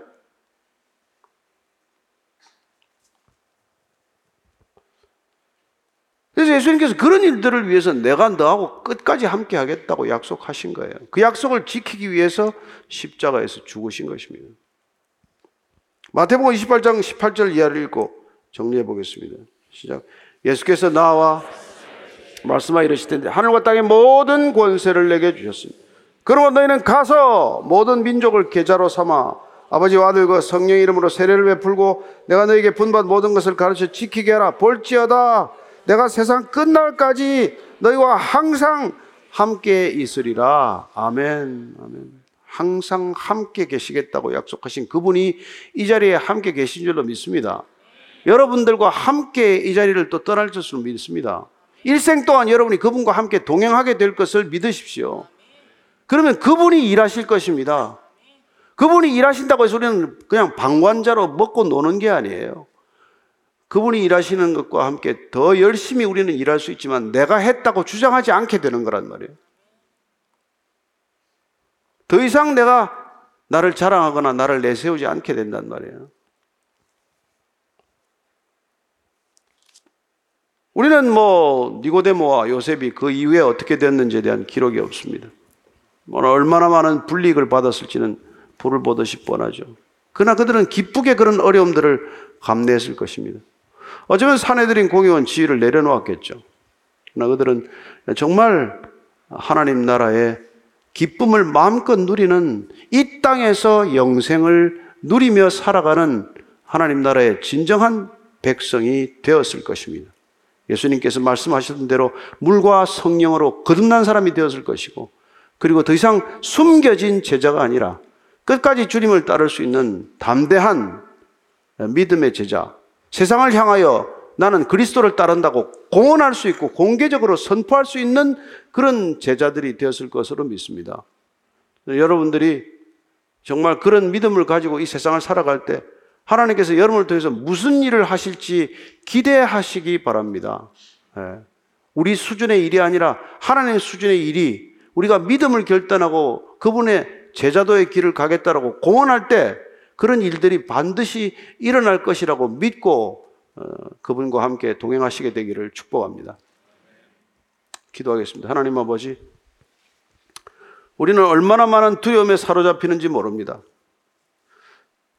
S1: 그래서 예수님께서 그런 일들을 위해서 내가 너하고 끝까지 함께 하겠다고 약속하신 거예요. 그 약속을 지키기 위해서 십자가에서 죽으신 것입니다. 마태복음 28장 18절 이하를 읽고 정리해 보겠습니다. 시작. 예수께서 나와 말씀하여 이르실 텐데 하늘과 땅의 모든 권세를 내게 주셨습니다. 그러고 너희는 가서 모든 민족을 계자로 삼아 아버지와 아들과 성령의 이름으로 세례를 베풀고 내가 너에게 분받 모든 것을 가르쳐 지키게 하라 볼지어다 내가 세상 끝날까지 너희와 항상 함께 있으리라. 아멘. 아멘. 항상 함께 계시겠다고 약속하신 그분이 이 자리에 함께 계신 줄로 믿습니다. 여러분들과 함께 이 자리를 또 떠날 것으로 믿습니다. 일생 동안 여러분이 그분과 함께 동행하게 될 것을 믿으십시오. 그러면 그분이 일하실 것입니다. 그분이 일하신다고 해서 우리는 그냥 방관자로 먹고 노는 게 아니에요. 그분이 일하시는 것과 함께 더 열심히 우리는 일할 수 있지만 내가 했다고 주장하지 않게 되는 거란 말이에요. 더 이상 내가 나를 자랑하거나 나를 내세우지 않게 된단 말이에요. 우리는 뭐 니고데모와 요셉이 그 이후에 어떻게 됐는지에 대한 기록이 없습니다. 뭐 얼마나 많은 불이익을 받았을지는 불을 보듯이 뻔하죠. 그러나 그들은 기쁘게 그런 어려움들을 감내했을 것입니다. 어쩌면 사내들인 공의원 지위를 내려놓았겠죠. 그러나 그들은 정말 하나님 나라의 기쁨을 마음껏 누리는 이 땅에서 영생을 누리며 살아가는 하나님 나라의 진정한 백성이 되었을 것입니다. 예수님께서 말씀하셨던 대로 물과 성령으로 거듭난 사람이 되었을 것이고, 그리고 더 이상 숨겨진 제자가 아니라 끝까지 주님을 따를 수 있는 담대한 믿음의 제자, 세상을 향하여 나는 그리스도를 따른다고 공언할 수 있고 공개적으로 선포할 수 있는 그런 제자들이 되었을 것으로 믿습니다. 여러분들이 정말 그런 믿음을 가지고 이 세상을 살아갈 때 하나님께서 여러분을 통해서 무슨 일을 하실지 기대하시기 바랍니다. 예. 우리 수준의 일이 아니라 하나님 수준의 일이 우리가 믿음을 결단하고 그분의 제자도의 길을 가겠다라고 공언할 때 그런 일들이 반드시 일어날 것이라고 믿고 어, 그분과 함께 동행하시게 되기를 축복합니다. 기도하겠습니다. 하나님 아버지, 우리는 얼마나 많은 두려움에 사로잡히는지 모릅니다.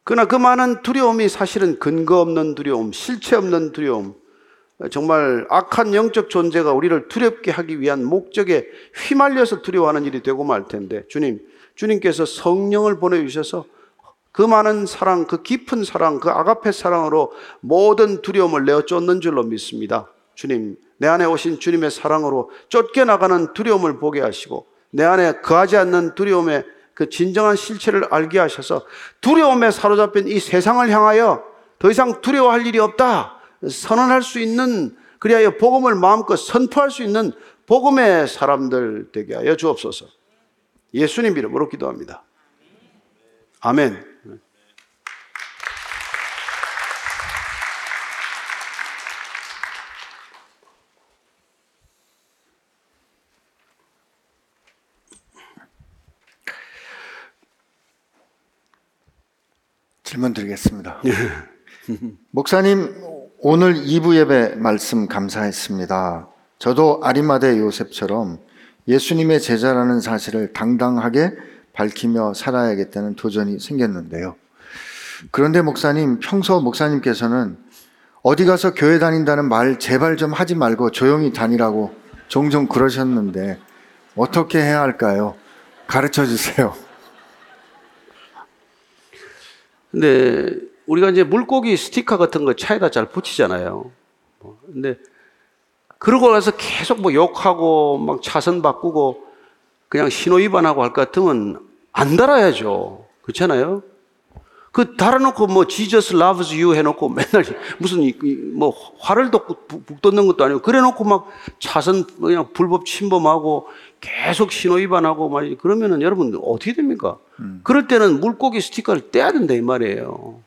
S1: 그러나 그 많은 두려움이 사실은 근거 없는 두려움, 실체 없는 두려움, 정말 악한 영적 존재가 우리를 두렵게 하기 위한 목적에 휘말려서 두려워하는 일이 되고 말 텐데, 주님, 주님께서 성령을 보내주셔서 그 많은 사랑, 그 깊은 사랑, 그 아가페 사랑으로 모든 두려움을 내어 쫓는 줄로 믿습니다. 주님, 내 안에 오신 주님의 사랑으로 쫓겨나가는 두려움을 보게 하시고 내 안에 거하지 않는 두려움의 그 진정한 실체를 알게 하셔서 두려움에 사로잡힌 이 세상을 향하여 더 이상 두려워할 일이 없다. 선언할 수 있는 그리하여 복음을 마음껏 선포할 수 있는 복음의 사람들 되게 하여 주옵소서. 예수님 이름으로 기도합니다. 아멘.
S2: 질문 드리겠습니다. 목사님 오늘 2부 예배 말씀 감사했습니다. 저도 아리마대 요셉처럼 예수님의 제자라는 사실을 당당하게 밝히며 살아야겠다는 도전이 생겼는데요. 그런데 목사님, 평소 목사님께서는 어디 가서 교회 다닌다는 말 제발 좀 하지 말고 조용히 다니라고 종종 그러셨는데 어떻게 해야 할까요? 가르쳐 주세요.
S1: 근데 우리가 이제 물고기 스티커 같은 거 차에다 잘 붙이잖아요. 뭐, 근데 그러고 나서 계속 뭐 욕하고 막 차선 바꾸고 그냥 신호 위반하고 할 것 같으면 안 달아야죠. 그렇잖아요? 그 달아놓고 뭐 Jesus loves you 해놓고 맨날 무슨 뭐 화를 북- 북돋는 것도 아니고 그래놓고 막 차선 그냥 불법 침범하고 계속 신호 위반하고 말이지 그러면은 여러분 어떻게 됩니까? 그럴 때는 물고기 스티커를 떼야 된다 이 말이에요.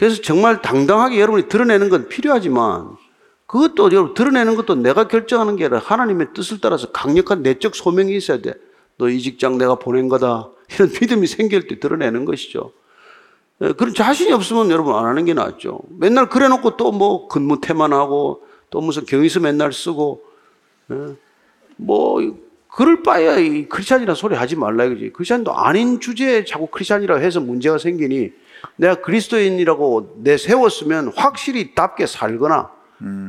S1: 그래서 정말 당당하게 여러분이 드러내는 건 필요하지만 그것도 여러분 드러내는 것도 내가 결정하는 게 아니라 하나님의 뜻을 따라서 강력한 내적 소명이 있어야 돼. 너 이 직장 내가 보낸 거다. 이런 믿음이 생길 때 드러내는 것이죠. 예, 그런 자신이 없으면 여러분 안 하는 게 낫죠. 맨날 그래 놓고 또 뭐 근무 태만 하고 또 무슨 경위서 맨날 쓰고 예, 뭐 그럴 바에야 이 크리스찬이라 소리 하지 말라 이거지. 크리스찬도 아닌 주제에 자꾸 크리스찬이라고 해서 문제가 생기니 내가 그리스도인이라고 내 세웠으면 확실히 답게 살거나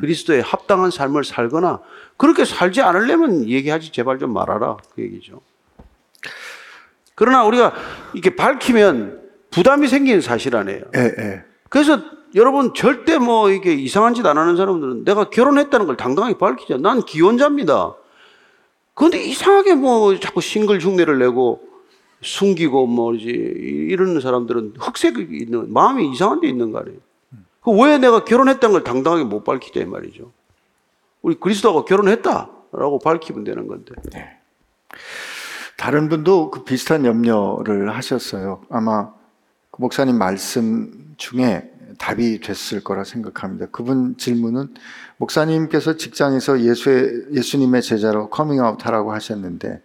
S1: 그리스도에 합당한 삶을 살거나 그렇게 살지 않으려면 얘기하지 제발 좀 말아라 그 얘기죠. 그러나 우리가 이렇게 밝히면 부담이 생기는 사실 아니에요.
S2: 예, 예.
S1: 그래서 여러분 절대 뭐 이게 이상한 짓 안 하는 사람들은 내가 결혼했다는 걸 당당하게 밝히자. 난 기혼자입니다. 그런데 이상하게 뭐 자꾸 싱글 흉내를 내고 숨기고 뭐지 이러는 사람들은 흑색이 있는 마음이 이상한 데 있는 거 아니에요. 그왜 내가 결혼했다는 걸 당당하게 못 밝히자 이 말이죠. 우리 그리스도하고 결혼했다라고 밝히면 되는 건데.
S2: 다른 분도 그 비슷한 염려를 하셨어요. 아마 그 목사님 말씀 중에 답이 됐을 거라 생각합니다. 그분 질문은 목사님께서 직장에서 예수의, 예수님의 제자로 커밍아웃 하라고 하셨는데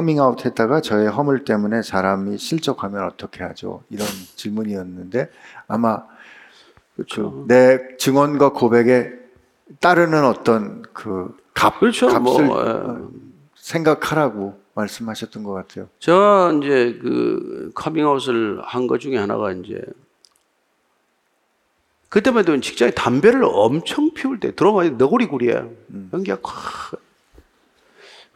S2: 커밍아웃 했다가 저의 허물 때문에 사람이 실족하면 어떻게 하죠? 이런 질문이었는데 아마
S1: 그렇죠.
S2: 내 증언과 고백에 따르는 어떤 그 값,
S1: 그렇죠.
S2: 값을
S1: 뭐, 예.
S2: 생각하라고 말씀하셨던 것 같아요.
S1: 제가 이제 그 커밍아웃을 한 것 중에 하나가 이제 그때만 해도 직장에 담배를 엄청 피울 때 들어가야 너구리굴이야. 연기가 콱.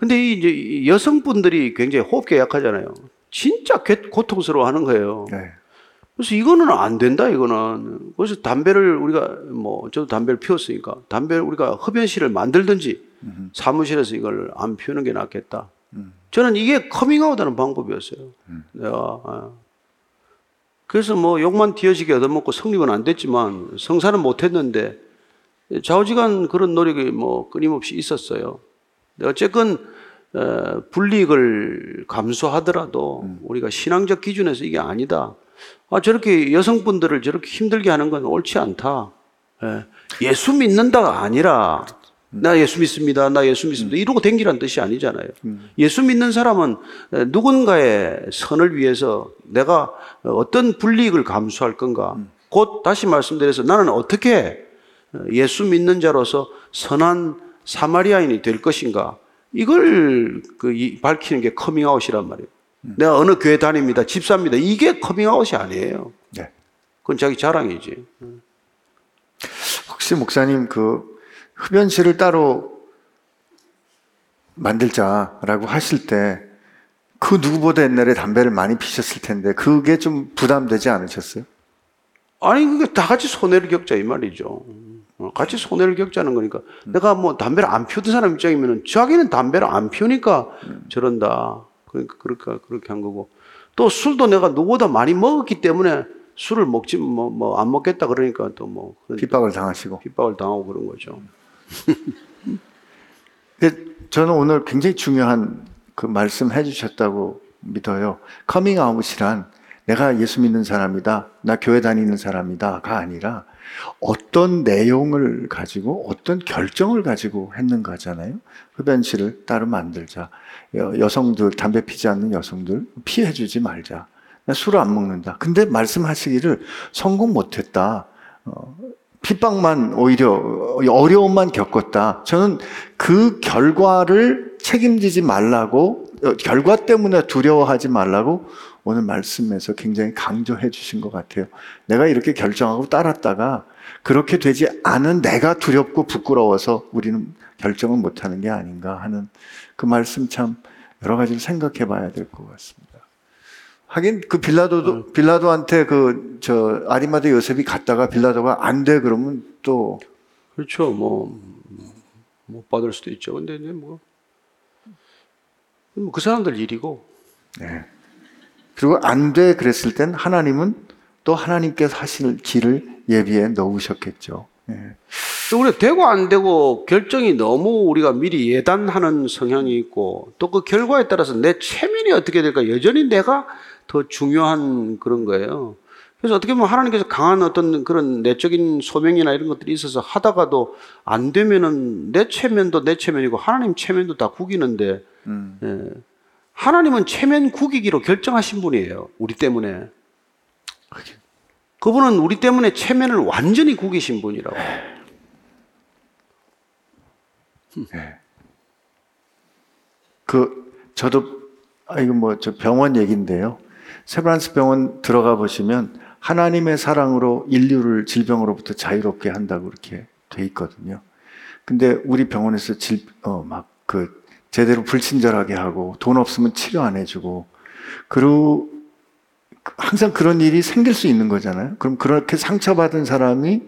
S1: 근데 이 이제 이 여성분들이 굉장히 호흡기 약하잖아요. 진짜 괴- 고통스러워 하는 거예요.
S2: 네.
S1: 그래서 이거는 안 된다, 이거는. 그래서 담배를 우리가 뭐, 저도 담배를 피웠으니까 담배를 우리가 흡연실을 만들든지 사무실에서 이걸 안 피우는 게 낫겠다. 저는 이게 커밍아웃 하는 방법이었어요. 내가. 아. 그래서 뭐 욕만 뒤어지게 얻어먹고 성립은 안 됐지만 성사는 못 했는데 좌우지간 그런 노력이 뭐 끊임없이 있었어요. 어쨌건 어, 불이익을 감수하더라도 우리가 신앙적 기준에서 이게 아니다. 아, 저렇게 여성분들을 저렇게 힘들게 하는 건 옳지 않다. 예. 예수 믿는다가 아니라 나 예수 믿습니다. 나 예수 믿습니다. 이러고 댕기란 뜻이 아니잖아요. 예수 믿는 사람은 에, 누군가의 선을 위해서 내가 어떤 불이익을 감수할 건가. 곧 다시 말씀드려서 나는 어떻게 예수 믿는 자로서 선한 사마리아인이 될 것인가. 이걸 그 이- 밝히는 게 커밍아웃이란 말이에요. 내가 어느 교회 다닙니다. 집사입니다. 이게 커밍아웃이 아니에요.
S2: 네.
S1: 그건 자기 자랑이지.
S2: 혹시 목사님 그 흡연실을 따로 만들자라고 하실 때 그 누구보다 옛날에 담배를 많이 피셨을 텐데 그게 좀 부담되지 않으셨어요?
S1: 아니 그게 다 같이 손해를 겪자 이 말이죠. 어, 같이 손해를 겪자는 거니까 내가 뭐 담배를 안 피우던 사람 입장이면은 자기는 담배를 안 피우니까 저런다. 그러니까 그렇게 그렇게 한 거고 또 술도 내가 누구보다 많이 먹었기 때문에 술을 먹지 뭐 뭐 안 먹겠다 그러니까 또 뭐
S2: 핍박을 당하시고.
S1: 핍박을 당하고 그런 거죠.
S2: 근데 저는 오늘 굉장히 중요한 그 말씀 해 주셨다고 믿어요. 커밍아웃이란 내가 예수 믿는 사람이다, 나 교회 다니는 사람이다가 아니라 어떤 내용을 가지고 어떤 결정을 가지고 했는가잖아요. 흡연실을 따로 만들자. 여- 여성들 담배 피지 않는 여성들 피해 주지 말자. 나 술을 안 먹는다. 근데 말씀하시기를 성공 못했다. 어, 핍박만 오히려 어려움만 겪었다. 저는 그 결과를 책임지지 말라고 어, 결과 때문에 두려워하지 말라고 오늘 말씀에서 굉장히 강조해 주신 것 같아요. 내가 이렇게 결정하고 따랐다가 그렇게 되지 않은 내가 두렵고 부끄러워서 우리는 결정을 못 하는 게 아닌가 하는 그 말씀 참 여러 가지를 생각해 봐야 될 것 같습니다. 하긴 그 빌라도도 빌라도한테 그 저 아리마대 요셉이 갔다가 빌라도가 안 돼 그러면 또
S1: 그렇죠. 뭐 못 받을 수도 있죠. 근데 이제 뭐 그 사람들 일이고
S2: 네. 그리고 안 돼 그랬을 땐 하나님은 또 하나님께서 하실 길을 예비해 놓으셨겠죠. 예.
S1: 또 우리가 되고 안 되고 결정이 너무 우리가 미리 예단하는 성향이 있고 또 그 결과에 따라서 내 체면이 어떻게 될까 여전히 내가 더 중요한 그런 거예요. 그래서 어떻게 보면 하나님께서 강한 어떤 그런 내적인 소명이나 이런 것들이 있어서 하다가도 안 되면은 내 체면도 내 체면이고 하나님 체면도 다 구기는데
S2: 음.
S1: 예. 하나님은 체면 구기기로 결정하신 분이에요. 우리 때문에. 그분은 우리 때문에 체면을 완전히 구기신 분이라고.
S2: 그 저도 아 이거 뭐 저 병원 얘기인데요. 세브란스 병원 들어가 보시면 하나님의 사랑으로 인류를 질병으로부터 자유롭게 한다고 이렇게 돼 있거든요. 근데 우리 병원에서 질 어 막 그 제대로 불친절하게 하고 돈 없으면 치료 안 해주고 그리고 항상 그런 일이 생길 수 있는 거잖아요. 그럼 그렇게 상처받은 사람이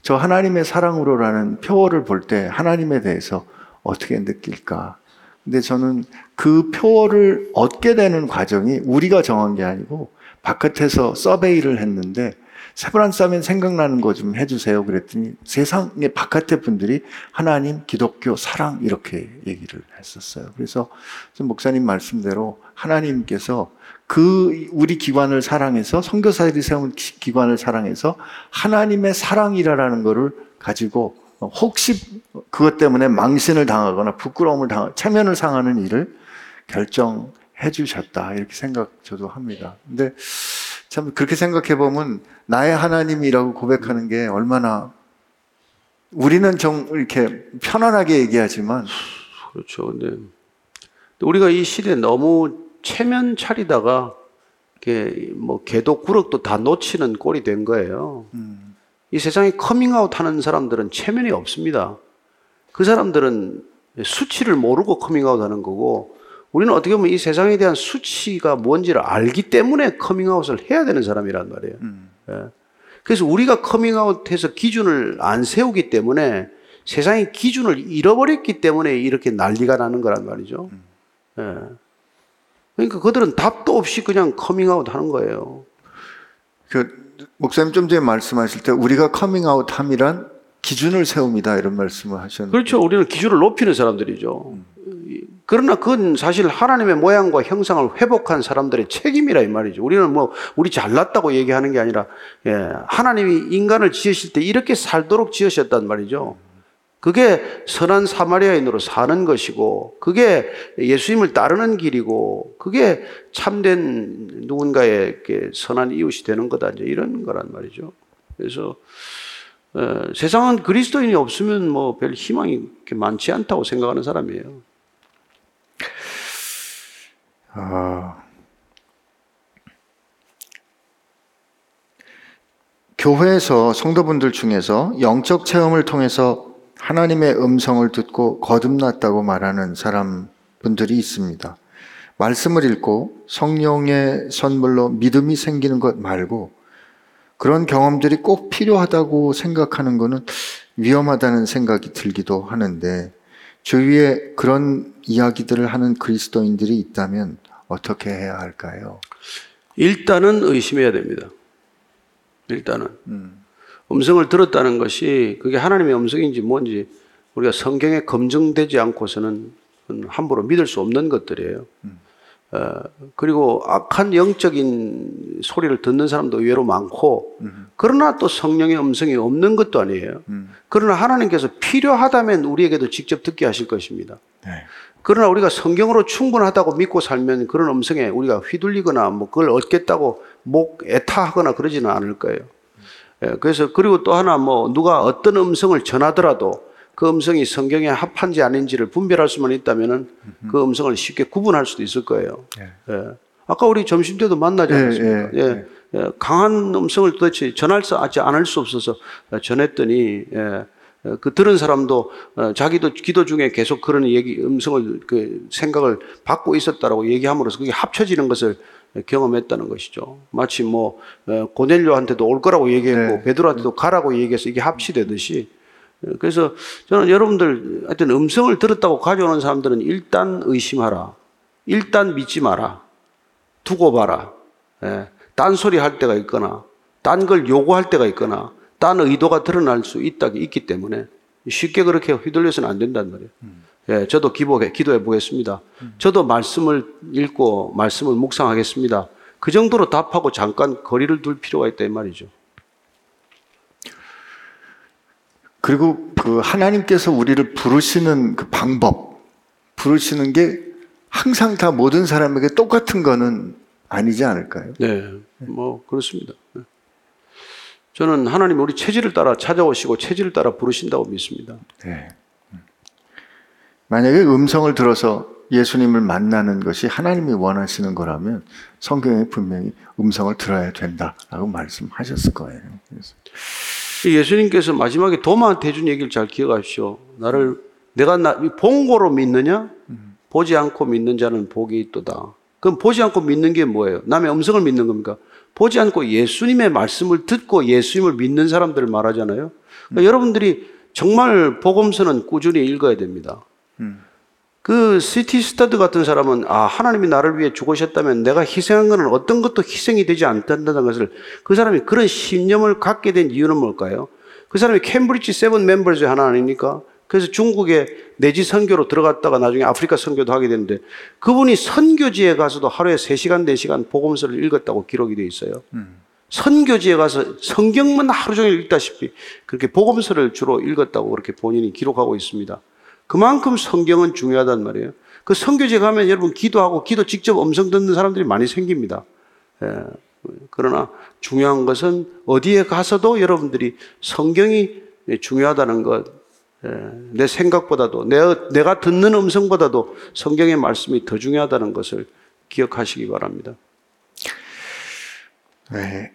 S2: 저 하나님의 사랑으로라는 표어를 볼 때 하나님에 대해서 어떻게 느낄까? 근데 저는 그 표어를 얻게 되는 과정이 우리가 정한 게 아니고 바깥에서 서베이를 했는데 세브란스 하면 생각나는 거 좀 해주세요. 그랬더니 세상의 바깥의 분들이 하나님, 기독교, 사랑 이렇게 얘기를 했었어요. 그래서 좀 목사님 말씀대로 하나님께서 그 우리 기관을 사랑해서 선교사들이 세운 기- 기관을 사랑해서 하나님의 사랑이라는 거를 가지고 혹시 그것 때문에 망신을 당하거나 부끄러움을 당 체면을 상하는 일을 결정해 주셨다 이렇게 생각 저도 합니다. 근데 참 그렇게 생각해 보면 나의 하나님이라고 고백하는 게 얼마나 우리는 좀 이렇게 편안하게 얘기하지만
S1: 그렇죠. 근데 또 우리가 이 시대에 너무 체면 차리다가 이게 뭐 개도 구럭도 다 놓치는 꼴이 된 거예요. 이 세상에 커밍아웃 하는 사람들은 체면이 없습니다. 그 사람들은 수치를 모르고 커밍아웃 하는 거고 우리는 어떻게 보면 이 세상에 대한 수치가 뭔지를 알기 때문에 커밍아웃을 해야 되는 사람이란 말이에요. 예. 그래서 우리가 커밍아웃해서 기준을 안 세우기 때문에 세상의 기준을 잃어버렸기 때문에 이렇게 난리가 나는 거란 말이죠. 예. 그러니까 그들은 답도 없이 그냥 커밍아웃 하는 거예요.
S2: 그 목사님 좀 전에 말씀하실 때 우리가 커밍아웃 함이란 기준을 세웁니다 이런 말씀을 하셨는데
S1: 그렇죠. 우리는 기준을 높이는 사람들이죠. 그러나 그건 사실 하나님의 모양과 형상을 회복한 사람들의 책임이라 이 말이죠. 우리는 뭐 우리 잘났다고 얘기하는 게 아니라 예, 하나님이 인간을 지으실 때 이렇게 살도록 지으셨단 말이죠. 그게 선한 사마리아인으로 사는 것이고 그게 예수님을 따르는 길이고 그게 참된 누군가의 선한 이웃이 되는 거다 이제 이런 거란 말이죠. 그래서 어, 세상은 그리스도인이 없으면 뭐 별 희망이 많지 않다고 생각하는 사람이에요.
S2: 아, 교회에서 성도분들 중에서 영적 체험을 통해서 하나님의 음성을 듣고 거듭났다고 말하는 사람 분들이 있습니다. 말씀을 읽고 성령의 선물로 믿음이 생기는 것 말고 그런 경험들이 꼭 필요하다고 생각하는 것은 위험하다는 생각이 들기도 하는데 주위에 그런 이야기들을 하는 그리스도인들이 있다면 어떻게 해야 할까요?
S1: 일단은 의심해야 됩니다. 일단은 음 성을 들었다는 것이 그게 하나님의 음성인지 뭔지 우리가 성경에 검증되지 않고서는 함부로 믿을 수 없는 것들이에요. 어, 그리고 악한 영적인 소리를 듣는 사람도 의외로 많고, 그러나 또 성령의 음성이 없는 것도 아니에요. 그러나 하나님께서 필요하다면 우리에게도 직접 듣게 하실 것입니다.
S2: 네.
S1: 그러나 우리가 성경으로 충분하다고 믿고 살면 그런 음성에 우리가 휘둘리거나 뭐 그걸 얻겠다고 목 애타하거나 그러지는 않을 거예요. 예, 그래서 그리고 또 하나 뭐 누가 어떤 음성을 전하더라도 그 음성이 성경에 합한지 아닌지를 분별할 수만 있다면은 그 음성을 쉽게 구분할 수도 있을 거예요. 예. 아까 우리 점심 때도 만나지
S2: 예,
S1: 않았습니까?
S2: 예,
S1: 예, 예, 강한 음성을 도대체 전할 수 하지 않을 수 없어서 전했더니 예, 어, 그 들은 사람도 어, 자기도 기도 중에 계속 그런 얘기 음성을 그 생각을 받고 있었다라고 얘기함으로써 그게 합쳐지는 것을 경험했다는 것이죠. 마치 뭐 어, 고넬료한테도 올 거라고 얘기했고
S2: 네.
S1: 베드로한테도 가라고 얘기해서 이게 합치되듯이 어, 그래서 저는 여러분들 하여튼 음성을 들었다고 가져오는 사람들은 일단 의심하라. 일단 믿지 마라. 두고 봐라. 예. 딴소리 할 때가 있거나, 딴 걸 요구할 때가 있거나, 딴 의도가 드러날 수 있다, 있기 때문에 쉽게 그렇게 휘둘려서는 안 된단 말이에요. 예, 저도 기도해, 기도해 보겠습니다. 저도 말씀을 읽고 말씀을 묵상하겠습니다. 그 정도로 답하고 잠깐 거리를 둘 필요가 있다, 이 말이죠.
S2: 그리고 그 하나님께서 우리를 부르시는 그 방법, 부르시는 게 항상 다 모든 사람에게 똑같은 거는 아니지 않을까요?
S1: 네, 뭐 그렇습니다. 네. 저는 하나님 우리 체질을 따라 찾아오시고 체질을 따라 부르신다고 믿습니다.
S2: 네. 만약에 음성을 들어서 예수님을 만나는 것이 하나님이 원하시는 거라면 성경에 분명히 음성을 들어야 된다라고 말씀하셨을 거예요. 그래서
S1: 이 예수님께서 마지막에 도마한테 해준 얘기를 잘 기억하십시오. 나를 내가 나, 이 본 고로 믿느냐? 보지 않고 믿는 자는 복이 있도다. 그럼 보지 않고 믿는 게 뭐예요? 남의 음성을 믿는 겁니까? 보지 않고 예수님의 말씀을 듣고 예수님을 믿는 사람들을 말하잖아요. 그러니까 여러분들이 정말 복음서는 꾸준히 읽어야 됩니다. 그 C.T. 스터드 같은 사람은 아 하나님이 나를 위해 죽으셨다면 내가 희생한 것은 어떤 것도 희생이 되지 않는다는 것을 그 사람이 그런 신념을 갖게 된 이유는 뭘까요? 그 사람이 캠브리지 세븐 멤버즈의 하나 아닙니까? 그래서 중국에 내지 선교로 들어갔다가 나중에 아프리카 선교도 하게 되는데 그분이 선교지에 가서도 하루에 3시간, 4시간 복음서를 읽었다고 기록이 돼 있어요. 선교지에 가서 성경만 하루 종일 읽다시피 그렇게 복음서를 주로 읽었다고 그렇게 본인이 기록하고 있습니다. 그만큼 성경은 중요하단 말이에요. 그 선교지에 가면 여러분 기도하고 기도 직접 음성 듣는 사람들이 많이 생깁니다. 예. 그러나 중요한 것은 어디에 가서도 여러분들이 성경이 중요하다는 것, 예. 내 생각보다도 내가, 내가 듣는 음성보다도 성경의 말씀이 더 중요하다는 것을 기억하시기 바랍니다.
S2: 네.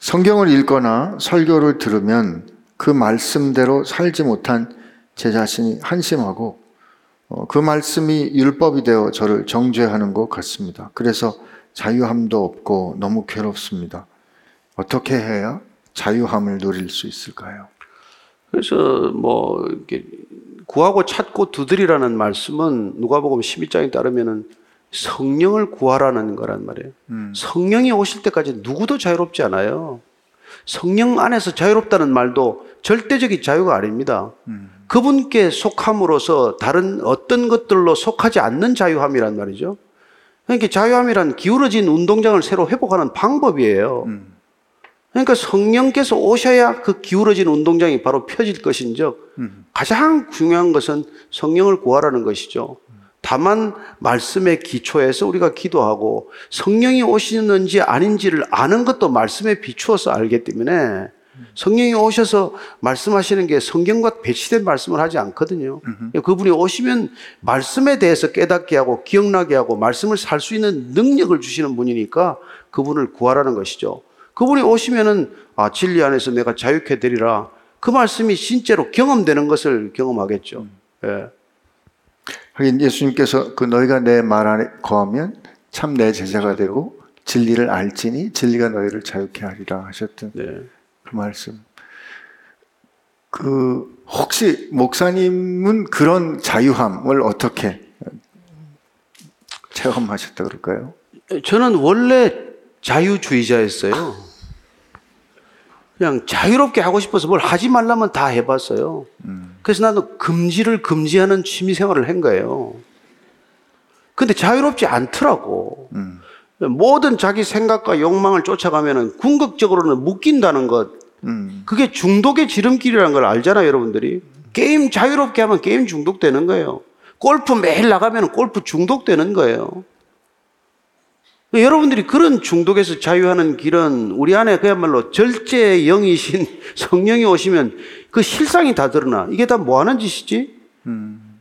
S2: 성경을 읽거나 설교를 들으면 그 말씀대로 살지 못한 제 자신이 한심하고 어, 그 말씀이 율법이 되어 저를 정죄하는 것 같습니다. 그래서 자유함도 없고 너무 괴롭습니다. 어떻게 해야 자유함을 누릴 수 있을까요?
S1: 그래서 뭐 이렇게 구하고 찾고 두드리라는 말씀은 누가복음 12장에 따르면은 성령을 구하라는 거란 말이에요. 성령이 오실 때까지 누구도 자유롭지 않아요. 성령 안에서 자유롭다는 말도 절대적인 자유가 아닙니다. 그분께 속함으로써 다른 어떤 것들로 속하지 않는 자유함이란 말이죠. 그러니까 자유함이란 기울어진 운동장을 새로 회복하는 방법이에요. 그러니까 성령께서 오셔야 그 기울어진 운동장이 바로 펴질 것인즉 가장 중요한 것은 성령을 구하라는 것이죠. 다만 말씀의 기초에서 우리가 기도하고 성령이 오시는지 아닌지를 아는 것도 말씀에 비추어서 알기 때문에 성령이 오셔서 말씀하시는 게 성경과 배치된 말씀을 하지 않거든요. 그분이 오시면 말씀에 대해서 깨닫게 하고 기억나게 하고 말씀을 살 수 있는 능력을 주시는 분이니까 그분을 구하라는 것이죠. 그분이 오시면은 아 진리 안에서 내가 자유케 되리라. 그 말씀이 진짜로 경험되는 것을 경험하겠죠. 예.
S2: 하긴 예수님께서 그 너희가 내 말 안에 거하면 참 내 제자가 되고 진리를 알지니 진리가 너희를 자유케 하리라 하셨던
S1: 네.
S2: 그 말씀. 그 혹시 목사님은 그런 자유함을 어떻게 체험하셨다 그럴까요?
S1: 저는 원래 자유주의자였어요. 그냥 자유롭게 하고 싶어서 뭘 하지 말라면 다 해봤어요. 그래서 나도 금지를 금지하는 취미 생활을 한 거예요. 근데 자유롭지 않더라고. 모든 자기 생각과 욕망을 쫓아가면은 궁극적으로는 묶인다는 것.
S2: 음,
S1: 그게 중독의 지름길이라는 걸 알잖아요, 여러분들이. 게임 자유롭게 하면 게임 중독되는 거예요. 골프 매일 나가면 골프 중독되는 거예요. 여러분들이 그런 중독에서 자유하는 길은 우리 안에 그야말로 절제 영이신 성령이 오시면 그 실상이 다 드러나. 이게 다 뭐 하는 짓이지?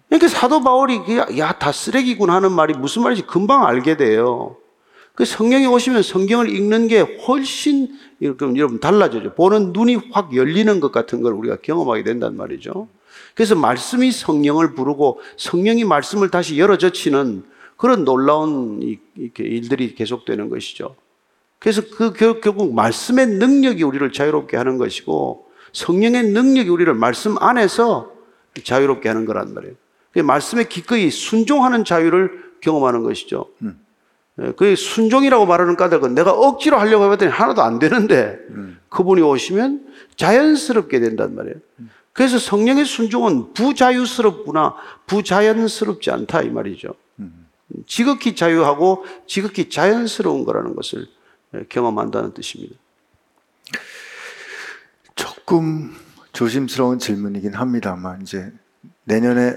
S1: 그러니까 사도 바울이 야, 다 쓰레기군 하는 말이 무슨 말인지 금방 알게 돼요. 그 성령이 오시면 성경을 읽는 게 훨씬 여러분 달라져요. 보는 눈이 확 열리는 것 같은 걸 우리가 경험하게 된단 말이죠. 그래서 말씀이 성령을 부르고 성령이 말씀을 다시 열어젖히는 그런 놀라운 이렇게 일들이 계속되는 것이죠. 그래서 그 결국 말씀의 능력이 우리를 자유롭게 하는 것이고 성령의 능력이 우리를 말씀 안에서 자유롭게 하는 거란 말이에요. 그 말씀에 기꺼이 순종하는 자유를 경험하는 것이죠. 음. 그 순종이라고 말하는 까닭은 내가 억지로 하려고 해봤더니 하나도 안 되는데 음. 그분이 오시면 자연스럽게 된단 말이에요. 음. 그래서 성령의 순종은 부자유스럽구나, 부자연스럽지 않다 이 말이죠. 지극히 자유하고 지극히 자연스러운 거라는 것을 경험한다는 뜻입니다.
S2: 조금 조심스러운 질문이긴 합니다만 이제 내년에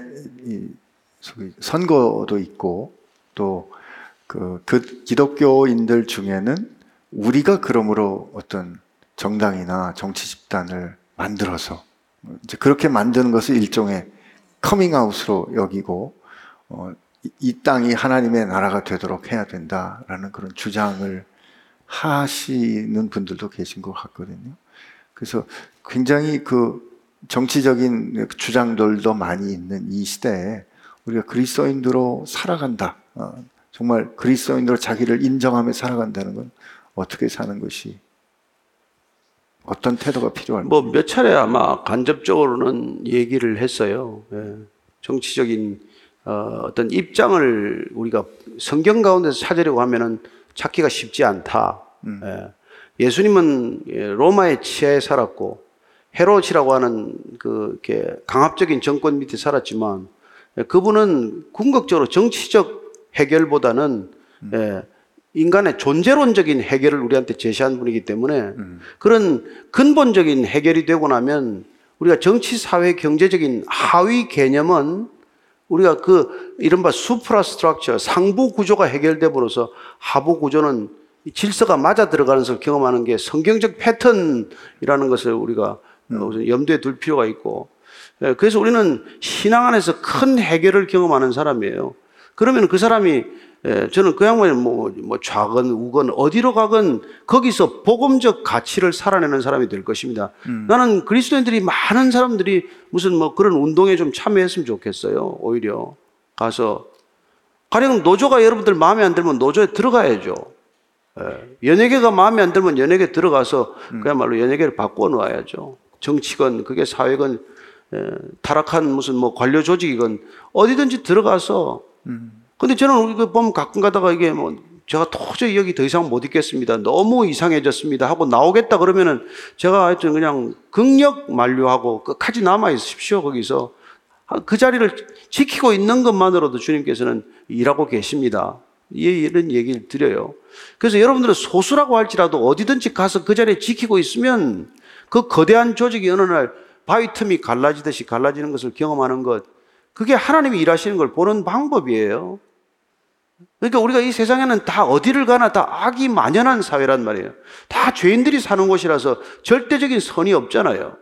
S2: 선거도 있고 또그 그 기독교인들 중에는 우리가 그러므로 어떤 정당이나 정치 집단을 만들어서 이제 그렇게 만드는 것을 일종의 커밍아웃으로 여기고 어, 이 땅이 하나님의 나라가 되도록 해야 된다라는 그런 주장을 하시는 분들도 계신 것 같거든요. 그래서 굉장히 그 정치적인 주장들도 많이 있는 이 시대에 우리가 그리스도인으로 살아간다. 어, 정말 그리스도인으로 자기를 인정하며 살아간다는 건 어떻게 사는 것이 어떤 태도가 필요할까?
S1: 뭐몇 차례 아마 간접적으로는 얘기를 했어요. 예. 정치적인 어, 어떤 입장을 우리가 성경 가운데서 찾으려고 하면은 찾기가 쉽지 않다. 음. 예수님은 예, 로마의 치하에 살았고 헤롯이라고 하는 그 이렇게 강압적인 정권 밑에 살았지만 예, 그분은 궁극적으로 정치적 해결보다는 음. 예, 인간의 존재론적인 해결을 우리한테 제시한 분이기 때문에 음. 그런 근본적인 해결이 되고 나면 우리가 정치, 사회, 경제적인 하위 개념은 우리가 그 이른바 suprastructure 상부 구조가 버려서 하부 구조는 질서가 맞아 들어가는 것을 경험하는 게 성경적 패턴이라는 것을 우리가 음. 염두에 둘 필요가 있고 예, 그래서 우리는 신앙 안에서 큰 해결을 경험하는 사람이에요. 그러면 그 사람이 예, 저는 그 양반이 뭐, 뭐 좌건 우건 어디로 가건 거기서 복음적 가치를 살아내는 사람이 될 것입니다. 음. 나는 그리스도인들이 많은 사람들이 무슨 뭐 그런 운동에 좀 참여했으면 좋겠어요. 오히려 가서 가령 노조가 여러분들 마음에 안 들면 노조에 들어가야죠. 예, 연예계가 마음에 안 들면 연예계 들어가서 음. 그야말로 연예계를 바꿔 놓아야죠. 정치건 그게 사회건 예, 타락한 무슨 뭐 관료 조직이건 어디든지 들어가서 음. 근데 저는 이거 보면 가끔 가다가 이게 뭐 제가 도저히 여기 더 이상 못 있겠습니다. 너무 이상해졌습니다. 하고 나오겠다 그러면은 제가 하여튼 그냥 극력 만류하고 끝까지 남아 있으십시오. 거기서 그 자리를 지키고 있는 것만으로도 주님께서는 일하고 계십니다. 이런 얘기를 드려요. 그래서 여러분들은 소수라고 할지라도 어디든지 가서 그 자리에 지키고 있으면 그 거대한 조직이 어느 날 바위 틈이 갈라지듯이 갈라지는 것을 경험하는 것, 그게 하나님이 일하시는 걸 보는 방법이에요. 그러니까 우리가 이 세상에는 다 어디를 가나 다 악이 만연한 사회란 말이에요. 다 죄인들이 사는 곳이라서 절대적인 선이 없잖아요.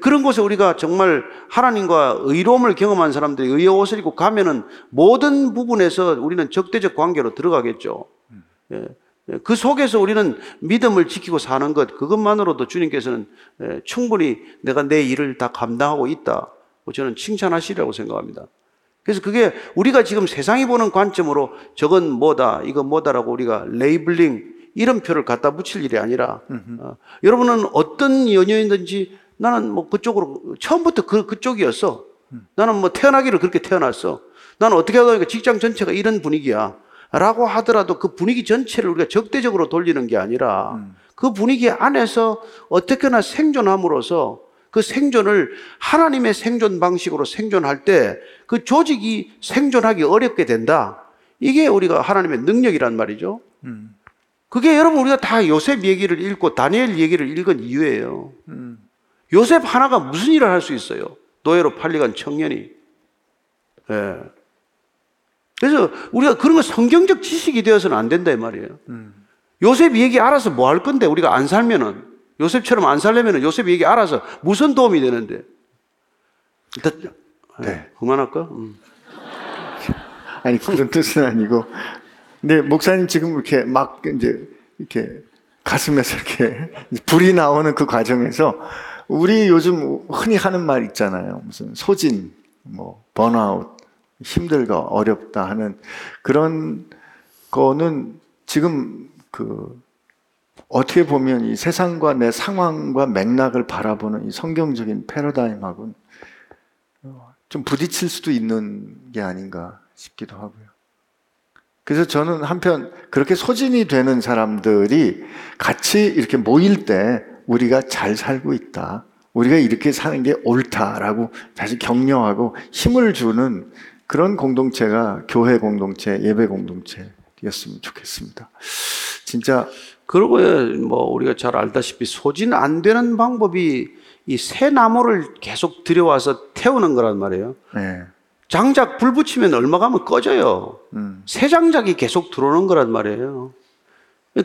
S1: 그런 곳에 우리가 정말 하나님과 의로움을 경험한 사람들이 의의 옷을 입고 가면은 모든 부분에서 우리는 적대적 관계로 들어가겠죠. 예. 그 속에서 우리는 믿음을 지키고 사는 것, 그것만으로도 주님께서는 예, 충분히 내가 내 일을 다 감당하고 있다. 저는 칭찬하시리라고 생각합니다. 그래서 그게 우리가 지금 세상이 보는 관점으로 저건 뭐다, 이거 뭐다라고 우리가 labeling, 이름표를 갖다 붙일 일이 아니라, 어, 여러분은 어떤 연예인든지 나는 뭐 그쪽으로, 처음부터 그, 그쪽이었어. 나는 뭐 태어나기를 그렇게 태어났어. 나는 어떻게 하다 보니까 직장 전체가 이런 분위기야. 라고 하더라도 그 분위기 전체를 우리가 적대적으로 돌리는 게 아니라 그 분위기 안에서 어떻게나 생존함으로써 그 생존을 하나님의 생존 방식으로 생존할 때 그 조직이 생존하기 어렵게 된다. 이게 우리가 하나님의 능력이란 말이죠. 음. 그게 여러분 우리가 다 요셉 얘기를 읽고 다니엘 얘기를 읽은 이유예요. 음. 요셉 하나가 무슨 일을 할 수 있어요? 노예로 팔려간 청년이. 예. 그래서 우리가 그런 거 성경적 지식이 되어서는 안 된다 이 말이에요. 요셉 얘기 알아서 뭐 할 건데 우리가 안 살면은 요셉처럼 안 살려면은 요셉 얘기 알아서 무슨 도움이 되는데? 일단
S2: 네.
S1: 그만할까? 음.
S2: 아니 그런 뜻은 아니고 근데 목사님 지금 이렇게 막 이제 이렇게 가슴에서 이렇게 불이 나오는 그 과정에서 우리 요즘 흔히 하는 말 있잖아요. 무슨 소진, 뭐 번아웃, 힘들고 어렵다 하는 그런 거는 지금 그 어떻게 보면 이 세상과 내 상황과 맥락을 바라보는 이 성경적인 패러다임하고는 어, 좀 부딪힐 수도 있는 게 아닌가 싶기도 하고요. 그래서 저는 한편 그렇게 소진이 되는 사람들이 같이 이렇게 모일 때 우리가 잘 살고 있다. 우리가 이렇게 사는 게 옳다라고 다시 격려하고 힘을 주는 그런 공동체가 교회 공동체, 예배 공동체였으면 좋겠습니다. 진짜
S1: 그리고 뭐 우리가 잘 알다시피 소진 안 되는 방법이 이 새 나무를 계속 들여와서 태우는 거란 말이에요.
S2: 네.
S1: 장작 불 붙이면 얼마 가면 꺼져요.
S2: 음.
S1: 새 장작이 계속 들어오는 거란 말이에요.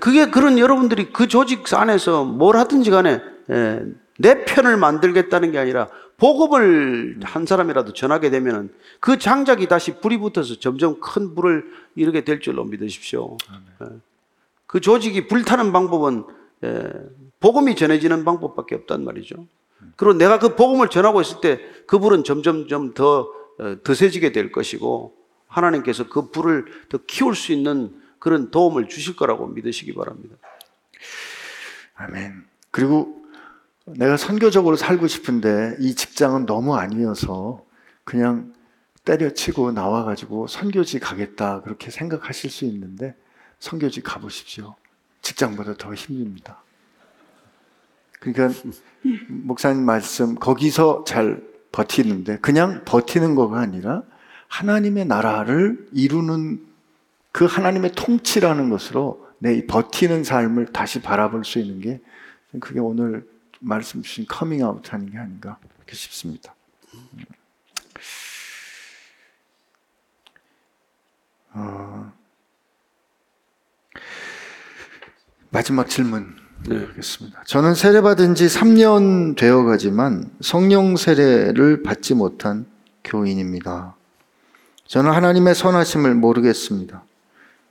S1: 그게 그런 여러분들이 그 조직 안에서 뭘 하든지 간에 예, 내 편을 만들겠다는 게 아니라 복음을 한 사람이라도 전하게 되면 그 장작이 다시 불이 붙어서 점점 큰 불을 이루게 될 줄로 믿으십시오. 예. 그 조직이 불타는 방법은 예, 복음이 전해지는 방법밖에 없단 말이죠. 그리고 내가 그 복음을 전하고 있을 때 그 불은 점점점 더 어, 드세지게 될 것이고 하나님께서 그 불을 더 키울 수 있는 그런 도움을 주실 거라고 믿으시기 바랍니다.
S2: 아멘. 그리고 내가 선교적으로 살고 싶은데 이 직장은 너무 아니어서 그냥 때려치고 나와가지고 선교지 가겠다 그렇게 생각하실 수 있는데 선교지 가보십시오. 직장보다 더 힘듭니다. 그러니까 목사님 말씀 거기서 잘 버티는데 그냥 버티는 거가 아니라 하나님의 나라를 이루는 그 하나님의 통치라는 것으로 내 이 버티는 삶을 다시 바라볼 수 있는 게 그게 오늘 말씀 주신 커밍아웃 하는 게 아닌가 싶습니다. 어, 마지막 질문
S1: 네.
S2: 드리겠습니다. 저는 세례받은 지 3년 되어 가지만 성령 세례를 받지 못한 교인입니다. 저는 하나님의 선하심을 모르겠습니다.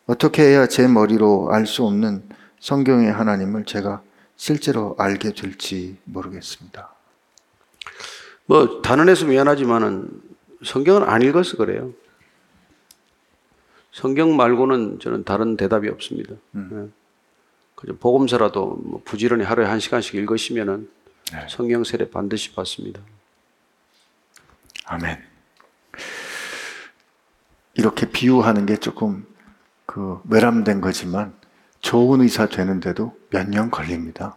S2: 어떻게 해야 제 머리로 알 수 없는 성경의 하나님을 제가 실제로 알게 될지 모르겠습니다.
S1: 뭐 단언해서 미안하지만은 성경은 안 읽어서 그래요. 성경 말고는 저는 다른 대답이 없습니다. 예. 복음서라도 뭐 부지런히 하루에 한 시간씩 읽으시면은
S2: 네.
S1: 성경 세례 반드시 받습니다.
S2: 아멘. 이렇게 비유하는 게 조금 그 외람된 거지만 좋은 의사 되는데도 몇 년 걸립니다.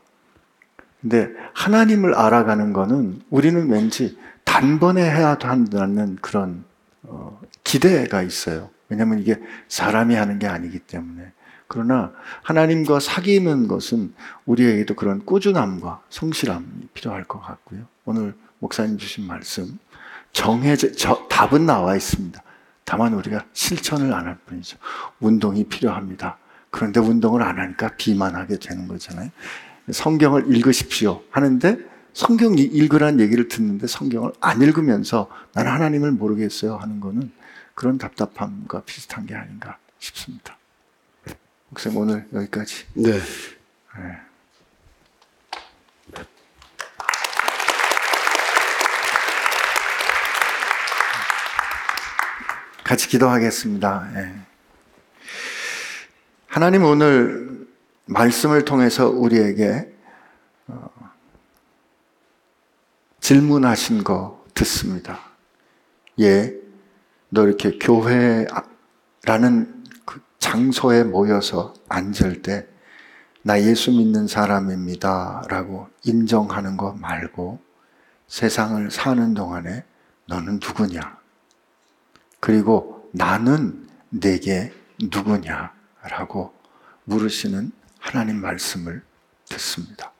S2: 근데 하나님을 알아가는 거는 우리는 왠지 단번에 해야 한다는 그런 어, 기대가 있어요. 왜냐하면 이게 사람이 하는 게 아니기 때문에. 그러나 하나님과 사귀는 것은 우리에게도 그런 꾸준함과 성실함이 필요할 것 같고요. 오늘 목사님 주신 말씀 정해져 저, 답은 나와 있습니다. 다만 우리가 실천을 안 할 뿐이죠. 운동이 필요합니다. 그런데 운동을 안 하니까 비만하게 되는 거잖아요. 성경을 읽으십시오 하는데 성경 읽으란 얘기를 듣는데 성경을 안 읽으면서 나는 하나님을 모르겠어요 하는 거는 그런 답답함과 비슷한 게 아닌가 싶습니다. 목사님 오늘 여기까지.
S1: 네.
S2: 같이 기도하겠습니다. 예. 하나님 오늘 말씀을 통해서 우리에게 어, 질문하신 거 듣습니다. 예, 너 이렇게 교회라는 그 장소에 모여서 앉을 때 나 예수 믿는 사람입니다. 라고 인정하는 거 말고 세상을 사는 동안에 너는 누구냐? 그리고 나는 내게 누구냐 라고 물으시는 하나님 말씀을 듣습니다.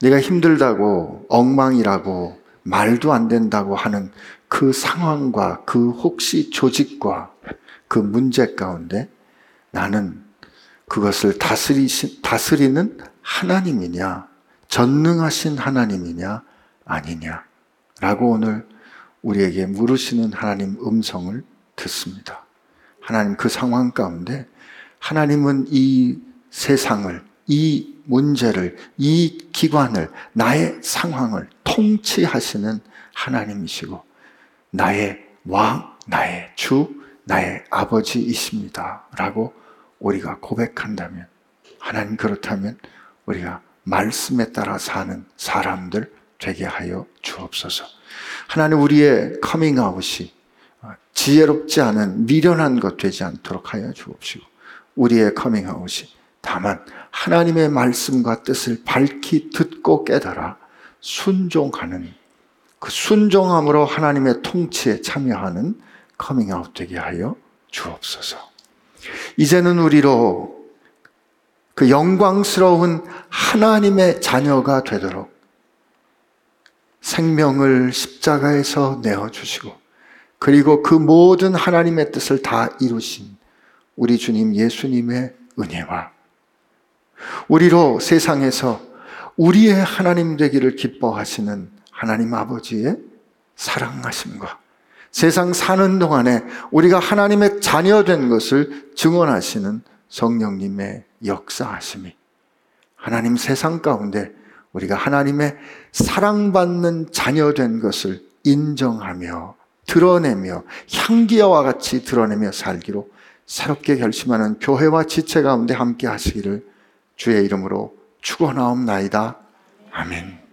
S2: 내가 힘들다고 엉망이라고 말도 안 된다고 하는 그 상황과 그 혹시 조직과 그 문제 가운데 나는 그것을 다스리신, 다스리는 하나님이냐, 전능하신 하나님이냐, 아니냐, 라고 오늘 우리에게 물으시는 하나님 음성을 듣습니다. 하나님 그 상황 가운데 하나님은 이 세상을, 이 문제를, 이 기관을, 나의 상황을 통치하시는 하나님이시고, 나의 왕, 나의 주, 나의 아버지이십니다. 라고 우리가 고백한다면, 하나님 그렇다면 우리가 말씀에 따라 사는 사람들 되게 하여 주옵소서. 하나님 우리의 커밍아웃이 지혜롭지 않은 미련한 것 되지 않도록 하여 주옵시고, 우리의 커밍아웃이 다만 하나님의 말씀과 뜻을 밝히 듣고 깨달아 순종하는 그 순종함으로 하나님의 통치에 참여하는 커밍아웃 되게 하여 주옵소서. 이제는 우리로 그 영광스러운 하나님의 자녀가 되도록 생명을 십자가에서 내어주시고 그리고 그 모든 하나님의 뜻을 다 이루신 우리 주님 예수님의 은혜와 우리로 세상에서 우리의 하나님 되기를 기뻐하시는 하나님 아버지의 사랑하심과 세상 사는 동안에 우리가 하나님의 자녀된 것을 증언하시는 성령님의 역사하심이 하나님 세상 가운데 우리가 하나님의 사랑받는 자녀된 것을 인정하며 드러내며 향기와 같이 드러내며 살기로 새롭게 결심하는 교회와 지체 가운데 함께 하시기를 주의 이름으로 축원하옵나이다. 아멘.